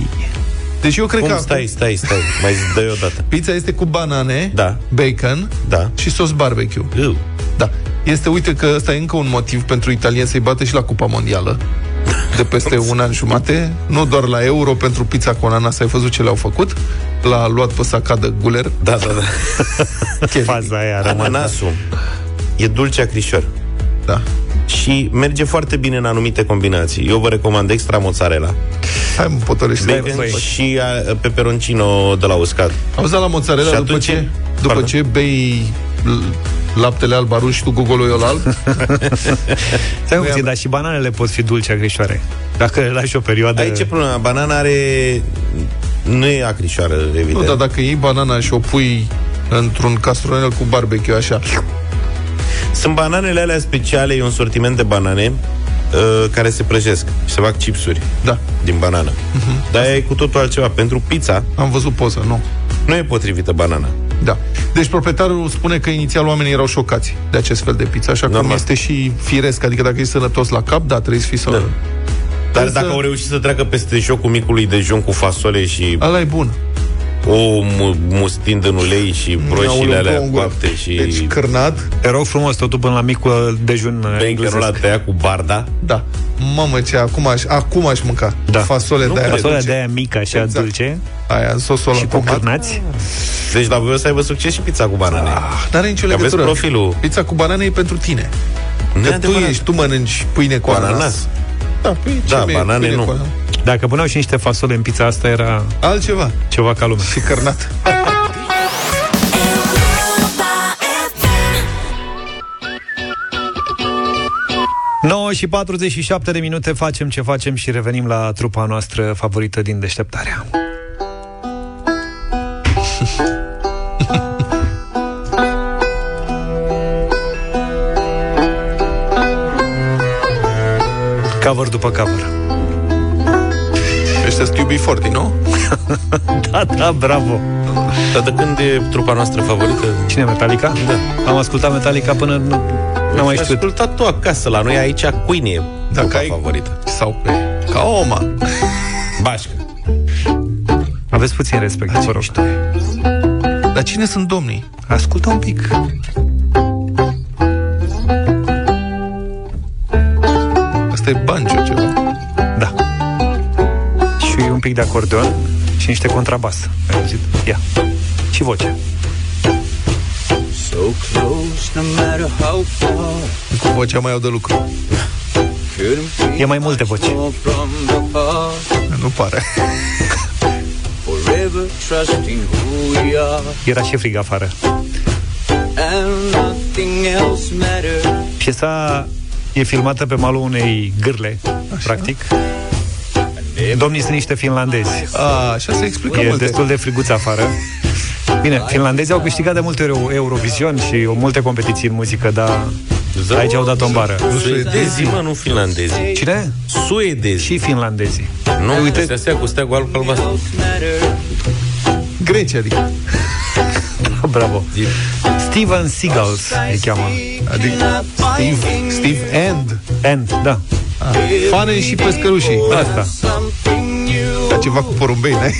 S2: Deci eu cred
S4: Cum?
S2: că
S4: Stai, stai, stai. Mai zi, dă o dată.
S2: pizza este cu banane,
S4: Da.
S2: bacon
S4: Da.
S2: și sos barbecue.
S4: Ugh.
S2: Da. Este, uite că ăsta e încă un motiv pentru italieni să-i bată și la Cupa Mondială. De peste un an jumate, nu doar la euro pentru pizza cu ananas, ai văzut ce le-au făcut? L-a luat pe sacadă guler.
S4: Da, da, da.
S3: Faza aia rămâne.
S4: Ananasul e dulce acrișor.
S2: Da.
S4: Și merge foarte bine în anumite combinații. Eu vă recomand extra mozzarella.
S2: Hai mă, potolește.
S4: Bacon și a, peperoncino de la uscat.
S2: Auzi la mozzarella
S4: Și
S2: după
S4: atunci-
S2: ce, după
S4: Pardon?
S2: ce bei l- laptele alb aruș și tu gogoloiul alb?
S3: Stai un puțin, dar și bananele pot fi dulce agrișoare. Dacă le lași o perioadă...
S4: Aici e problema. Banana are... Nu e acrișoară, evident.
S2: nu, dar dacă iei banana și o pui într-un castronel cu barbecue așa,
S4: Sunt bananele alea speciale, e un sortiment de banane uh, care se prăjesc și se fac chipsuri
S2: da.
S4: din banană. Uh-huh. Dar e cu totul altceva. Pentru pizza
S2: am văzut poza, nu.
S4: nu e potrivită banana.
S2: Da. Deci proprietarul spune că inițial oamenii erau șocați de acest fel de pizza, așa cum
S4: Normal.
S2: este și firesc, adică dacă ești sănătos la cap, da, trebuie să fii sănătos.
S4: Dar
S2: Însă-
S4: dacă au reușit să treacă peste șocul micului dejun cu fasole și
S2: Ăla e bun.
S4: O mu- mustind în ulei și broșile
S2: Aoleu,
S4: alea
S2: două în gură.
S4: coapte și
S2: Deci cârnat,
S3: Te rog frumos, totul până la micul dejun uh,
S4: baconul la tăiat cu barda.
S2: da. Mamă, ce acum aș, acum aș mânca.
S3: Da.
S2: Fasole
S3: Nu
S2: de aia
S3: Fasolea
S2: dulce.
S3: de aia mică, așa
S2: Exact.
S3: dulce.
S2: Aia, în sosul
S3: Și
S2: ăla
S3: cu
S2: tomat.
S3: cârnați.
S4: Deci la voi o să aibă succes și pizza cu banane.
S2: Ah, N-are nicio
S4: Că aveți
S2: legătură.
S4: profilul.
S2: Pizza cu banane e pentru tine.
S4: Nu e
S2: Că tu
S4: adevărat.
S2: ești, tu mănânci pâine cu,
S4: Cu ananas.
S2: Da, păi,
S4: Da,
S2: ce
S4: banane
S2: pâine
S4: nu.
S2: cu ananas?
S3: Dacă puneau și niște fasole în pizza asta, era
S2: Altceva.
S3: ceva ca lumea.
S2: Și cărnat.
S3: 9 și 47 de minute facem ce facem și revenim la trupa noastră favorită din deșteptarea. cover după cover.
S2: Ăștia sunt UB40, nu?
S3: da, da, bravo.
S4: Dar de când e trupa noastră favorită?
S3: Cine, Metallica?
S4: Da.
S3: Am ascultat Metallica până nu, n-am mai
S4: Ai
S3: știut.
S4: ascultat tu acasă la noi, aici Queen e
S2: Dacă
S4: trupa
S2: ai-
S4: favorită.
S2: Sau pe... Ca oma.
S4: Bașcă.
S3: Aveți puțin respect, vă rog.
S2: Dar cine sunt domnii?
S3: Ascultă un pic.
S2: Asta e banjo ceva.
S3: Da. Și un pic de acordeon și niște contrabas. Ai auzit? Ia. Și voce.
S11: So close, no matter how far.
S2: Cu vocea mai au de lucru.
S11: Couldn't be
S3: E mai multe voci.
S11: more from the heart.
S2: Nu pare.
S11: Forever trusting who we are,
S3: Era și frig afară.
S11: and nothing else matters.
S3: Piesa e filmată pe malul unei gârle, Așa. practic. Domnii sunt niște finlandezi.
S2: A, așa se explică
S3: E
S2: multe.
S3: destul de friguț afară. Bine, finlandezii au câștigat de multe ori Eurovision și o multe competiții în muzică, dar aici au dat o bară.
S4: Suedezii, mă, nu finlandezii.
S3: Cine?
S4: Suedezi.
S3: Și finlandezii.
S4: Nu,
S3: Uite-
S4: uite, astea cu steagul alb cu albastru.
S2: Greci, adică.
S3: Bravo. Steven Seagulls îi cheamă.
S2: Adică Steve, Steve and.
S3: And, da.
S2: Ah, Fane și pescărușii.
S3: Asta.
S2: Dar ceva cu porumbei, n-ai?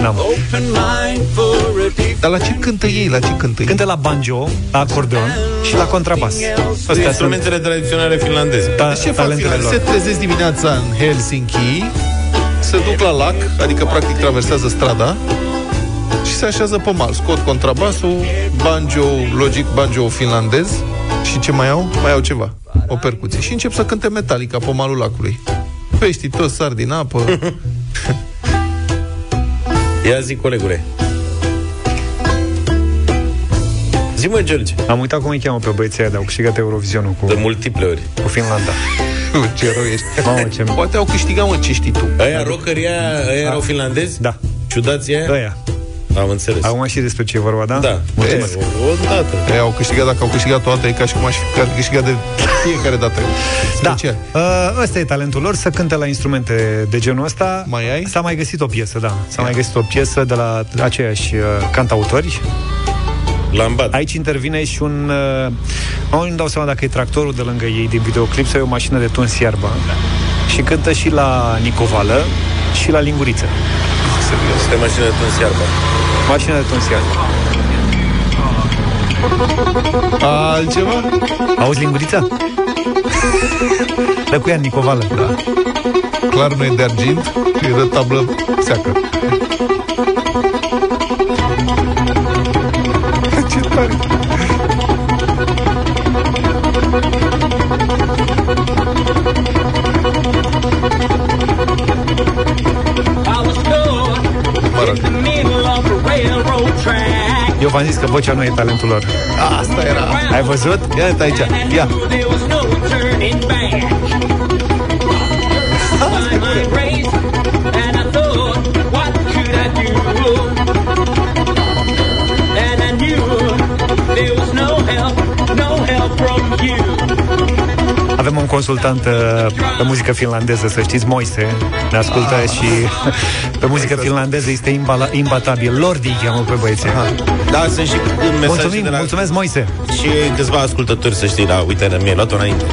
S3: N-am.
S11: Open mind for a deep
S2: Dar la ce cântă ei? La ce cântă ei?
S3: Cântă la banjo, la acordeon și la contrabas. Astea sunt
S4: Instrumentele tradiționale finlandeze.
S3: ta-
S2: Deci ce fac?
S3: talentele
S2: Se
S3: lor.
S2: trezesc dimineața în Helsinki, se duc la lac, adică practic traversează strada și se așează pe mal. Scot contrabasul, banjo, logic banjo finlandez și ce mai au? Mai au ceva, o percuție. Și încep să cânte Metallica pe malul lacului. Peștii toți sar din apă.
S4: Ia zi, colegule. Zi, mă, George.
S3: Am uitat cum îi cheamă pe băieții ăia de au câștigat Eurovizionul cu,
S4: De multiple ori.
S3: cu Finlanda.
S2: ce rău ești.
S3: Mamă, ce...
S2: Poate au câștigat, mă, ce știi tu.
S4: Aia rockerii aia, aia erau finlandezi?
S3: Da.
S4: Ciudații aia?
S3: Ăia.
S4: Am înțeles.
S3: Acum știi despre ce e vorba, da?
S4: Da.
S3: Mulțumesc.
S4: E, O, o dată.
S2: Ei au câștigat, dacă au câștigat o dată, e ca și cum aș fi câștigat de fiecare dată.
S3: Da.
S2: Special.
S3: Uh, ăsta e talentul lor, să cânte la instrumente de genul ăsta.
S2: Mai ai?
S3: S-a mai găsit o piesă, da. S-a mai găsit o piesă de la aceiași uh, cantautori.
S4: Lambat.
S3: Aici intervine și un... Uh, nu îmi dau seama dacă e tractorul de lângă ei din videoclip sau e o mașină de tuns iarba. Și cântă și la Nicovală și la Linguriță.
S4: Serios. Este mașină de tuns iarba.
S3: Mașina de tuns iarba.
S2: Altceva?
S3: Auzi Lingurița? Lăcuia Nicovală.
S2: Da. Clar nu e de argint, e de tablă seacă.
S3: Eu v-am zis că vocea nu e talentul lor.
S2: Asta era.
S3: Ai văzut?
S2: Ia uite aici. Ia.
S3: Avem un consultant uh, pe muzică finlandeză, să știți, Moise, ne ascultă
S2: Ah.
S3: și pe muzică finlandeză este imbala, imbatabil. Lordi îi cheamă pe băieții.
S4: Da, sunt și mesaje
S3: Mulțumim,
S4: de la...
S3: mulțumesc, Moise.
S4: Și câțiva ascultători, să știi, da, uite, mi-ai luat-o înainte.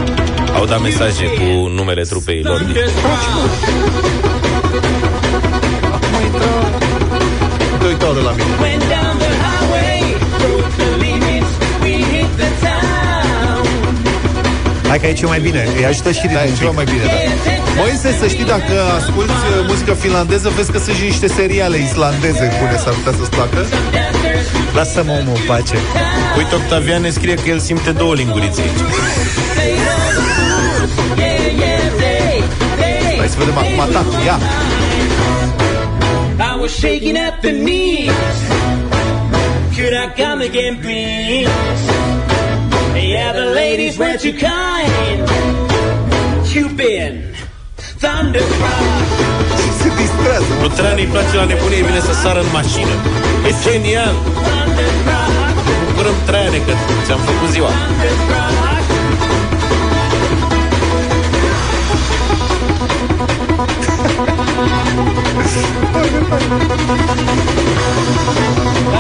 S4: Au dat mesaje cu numele trupei lor.
S2: Uite, uite oră la mine.
S3: Hai că aici e mai bine, îi ajută și
S2: Da, e
S3: ritmul
S2: ceva
S3: un pic.
S2: mai bine, da. Moise, să știi, dacă asculti uh, muzică finlandeză, vezi că sunt și niște seriale islandeze bune, s-ar putea să-ți placă.
S3: Lasă-mă omul în pace.
S4: Uite, Octavian ne scrie că el simte două lingurițe aici.
S2: Hai să vedem acum atac. Ia.
S16: I was shaking at the knees. Could I come again, please? Yeah, the ladies were too kind. Cupid, thunderstruck.
S2: Se distrează.
S4: Lui Traian îi place la nebunie, e bine să sară în mașină. E genial! Ne bucurăm, Traiane, că ți-am făcut ziua.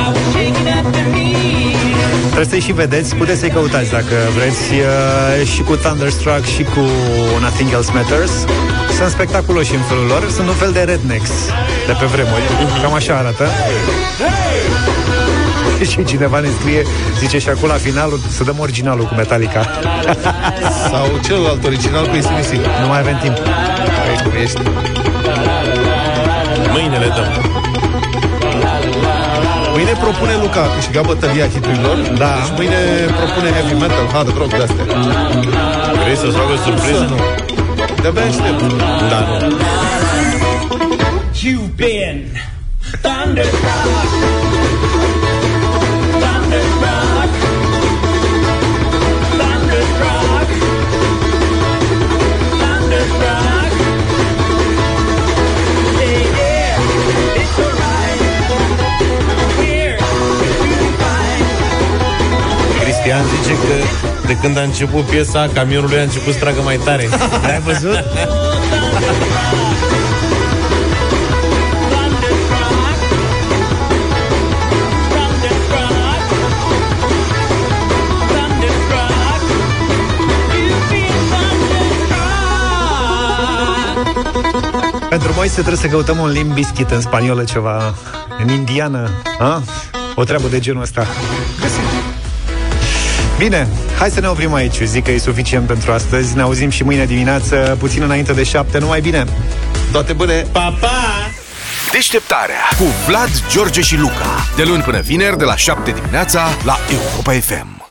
S16: I was shaking at the knees.
S3: Trebuie să-i și vedeți, puteți să-i căutați dacă vreți uh, și cu Thunderstruck și cu Nothing Else Matters. Sunt spectaculoși în felul lor, sunt un fel de rednecks de pe vremuri, cam așa arată. și cineva ne scrie, zice și acolo la finalul, să dăm originalul cu Metallica.
S2: Sau celălalt original cu ACDC.
S3: Nu mai avem timp.
S2: Ai cum ești.
S4: Mâine le dăm.
S2: Mâine propune Luca, a câștigat bătălia hiturilor.
S3: Da.
S2: Deci mâine propune heavy metal, hard rock de-astea.
S4: Vrei să-ți fac o surpriză?
S2: Să nu. De-abia aștept.
S4: Da, nu.
S16: Cupid, thunderstruck. Thunderstruck. Thunderstruck. Thunderstruck. Yeah, yeah, it's alright. We're doing fine.
S4: Cristian zice că de când a început piesa, camionul lui a început să tragă mai tare.
S3: Ai văzut? Pentru Moise trebuie să căutăm un limb biscuit în spaniolă ceva, în indiană, a? O treabă de genul ăsta. Bine, hai să ne oprim aici. Zic că e suficient pentru astăzi. Ne auzim și mâine dimineață, puțin înainte de șapte. Numai bine!
S2: Toate bune!
S4: Pa, pa!
S1: Deșteptarea cu Vlad, George și Luca. De luni până vineri, de la 7 dimineața, la Europa FM.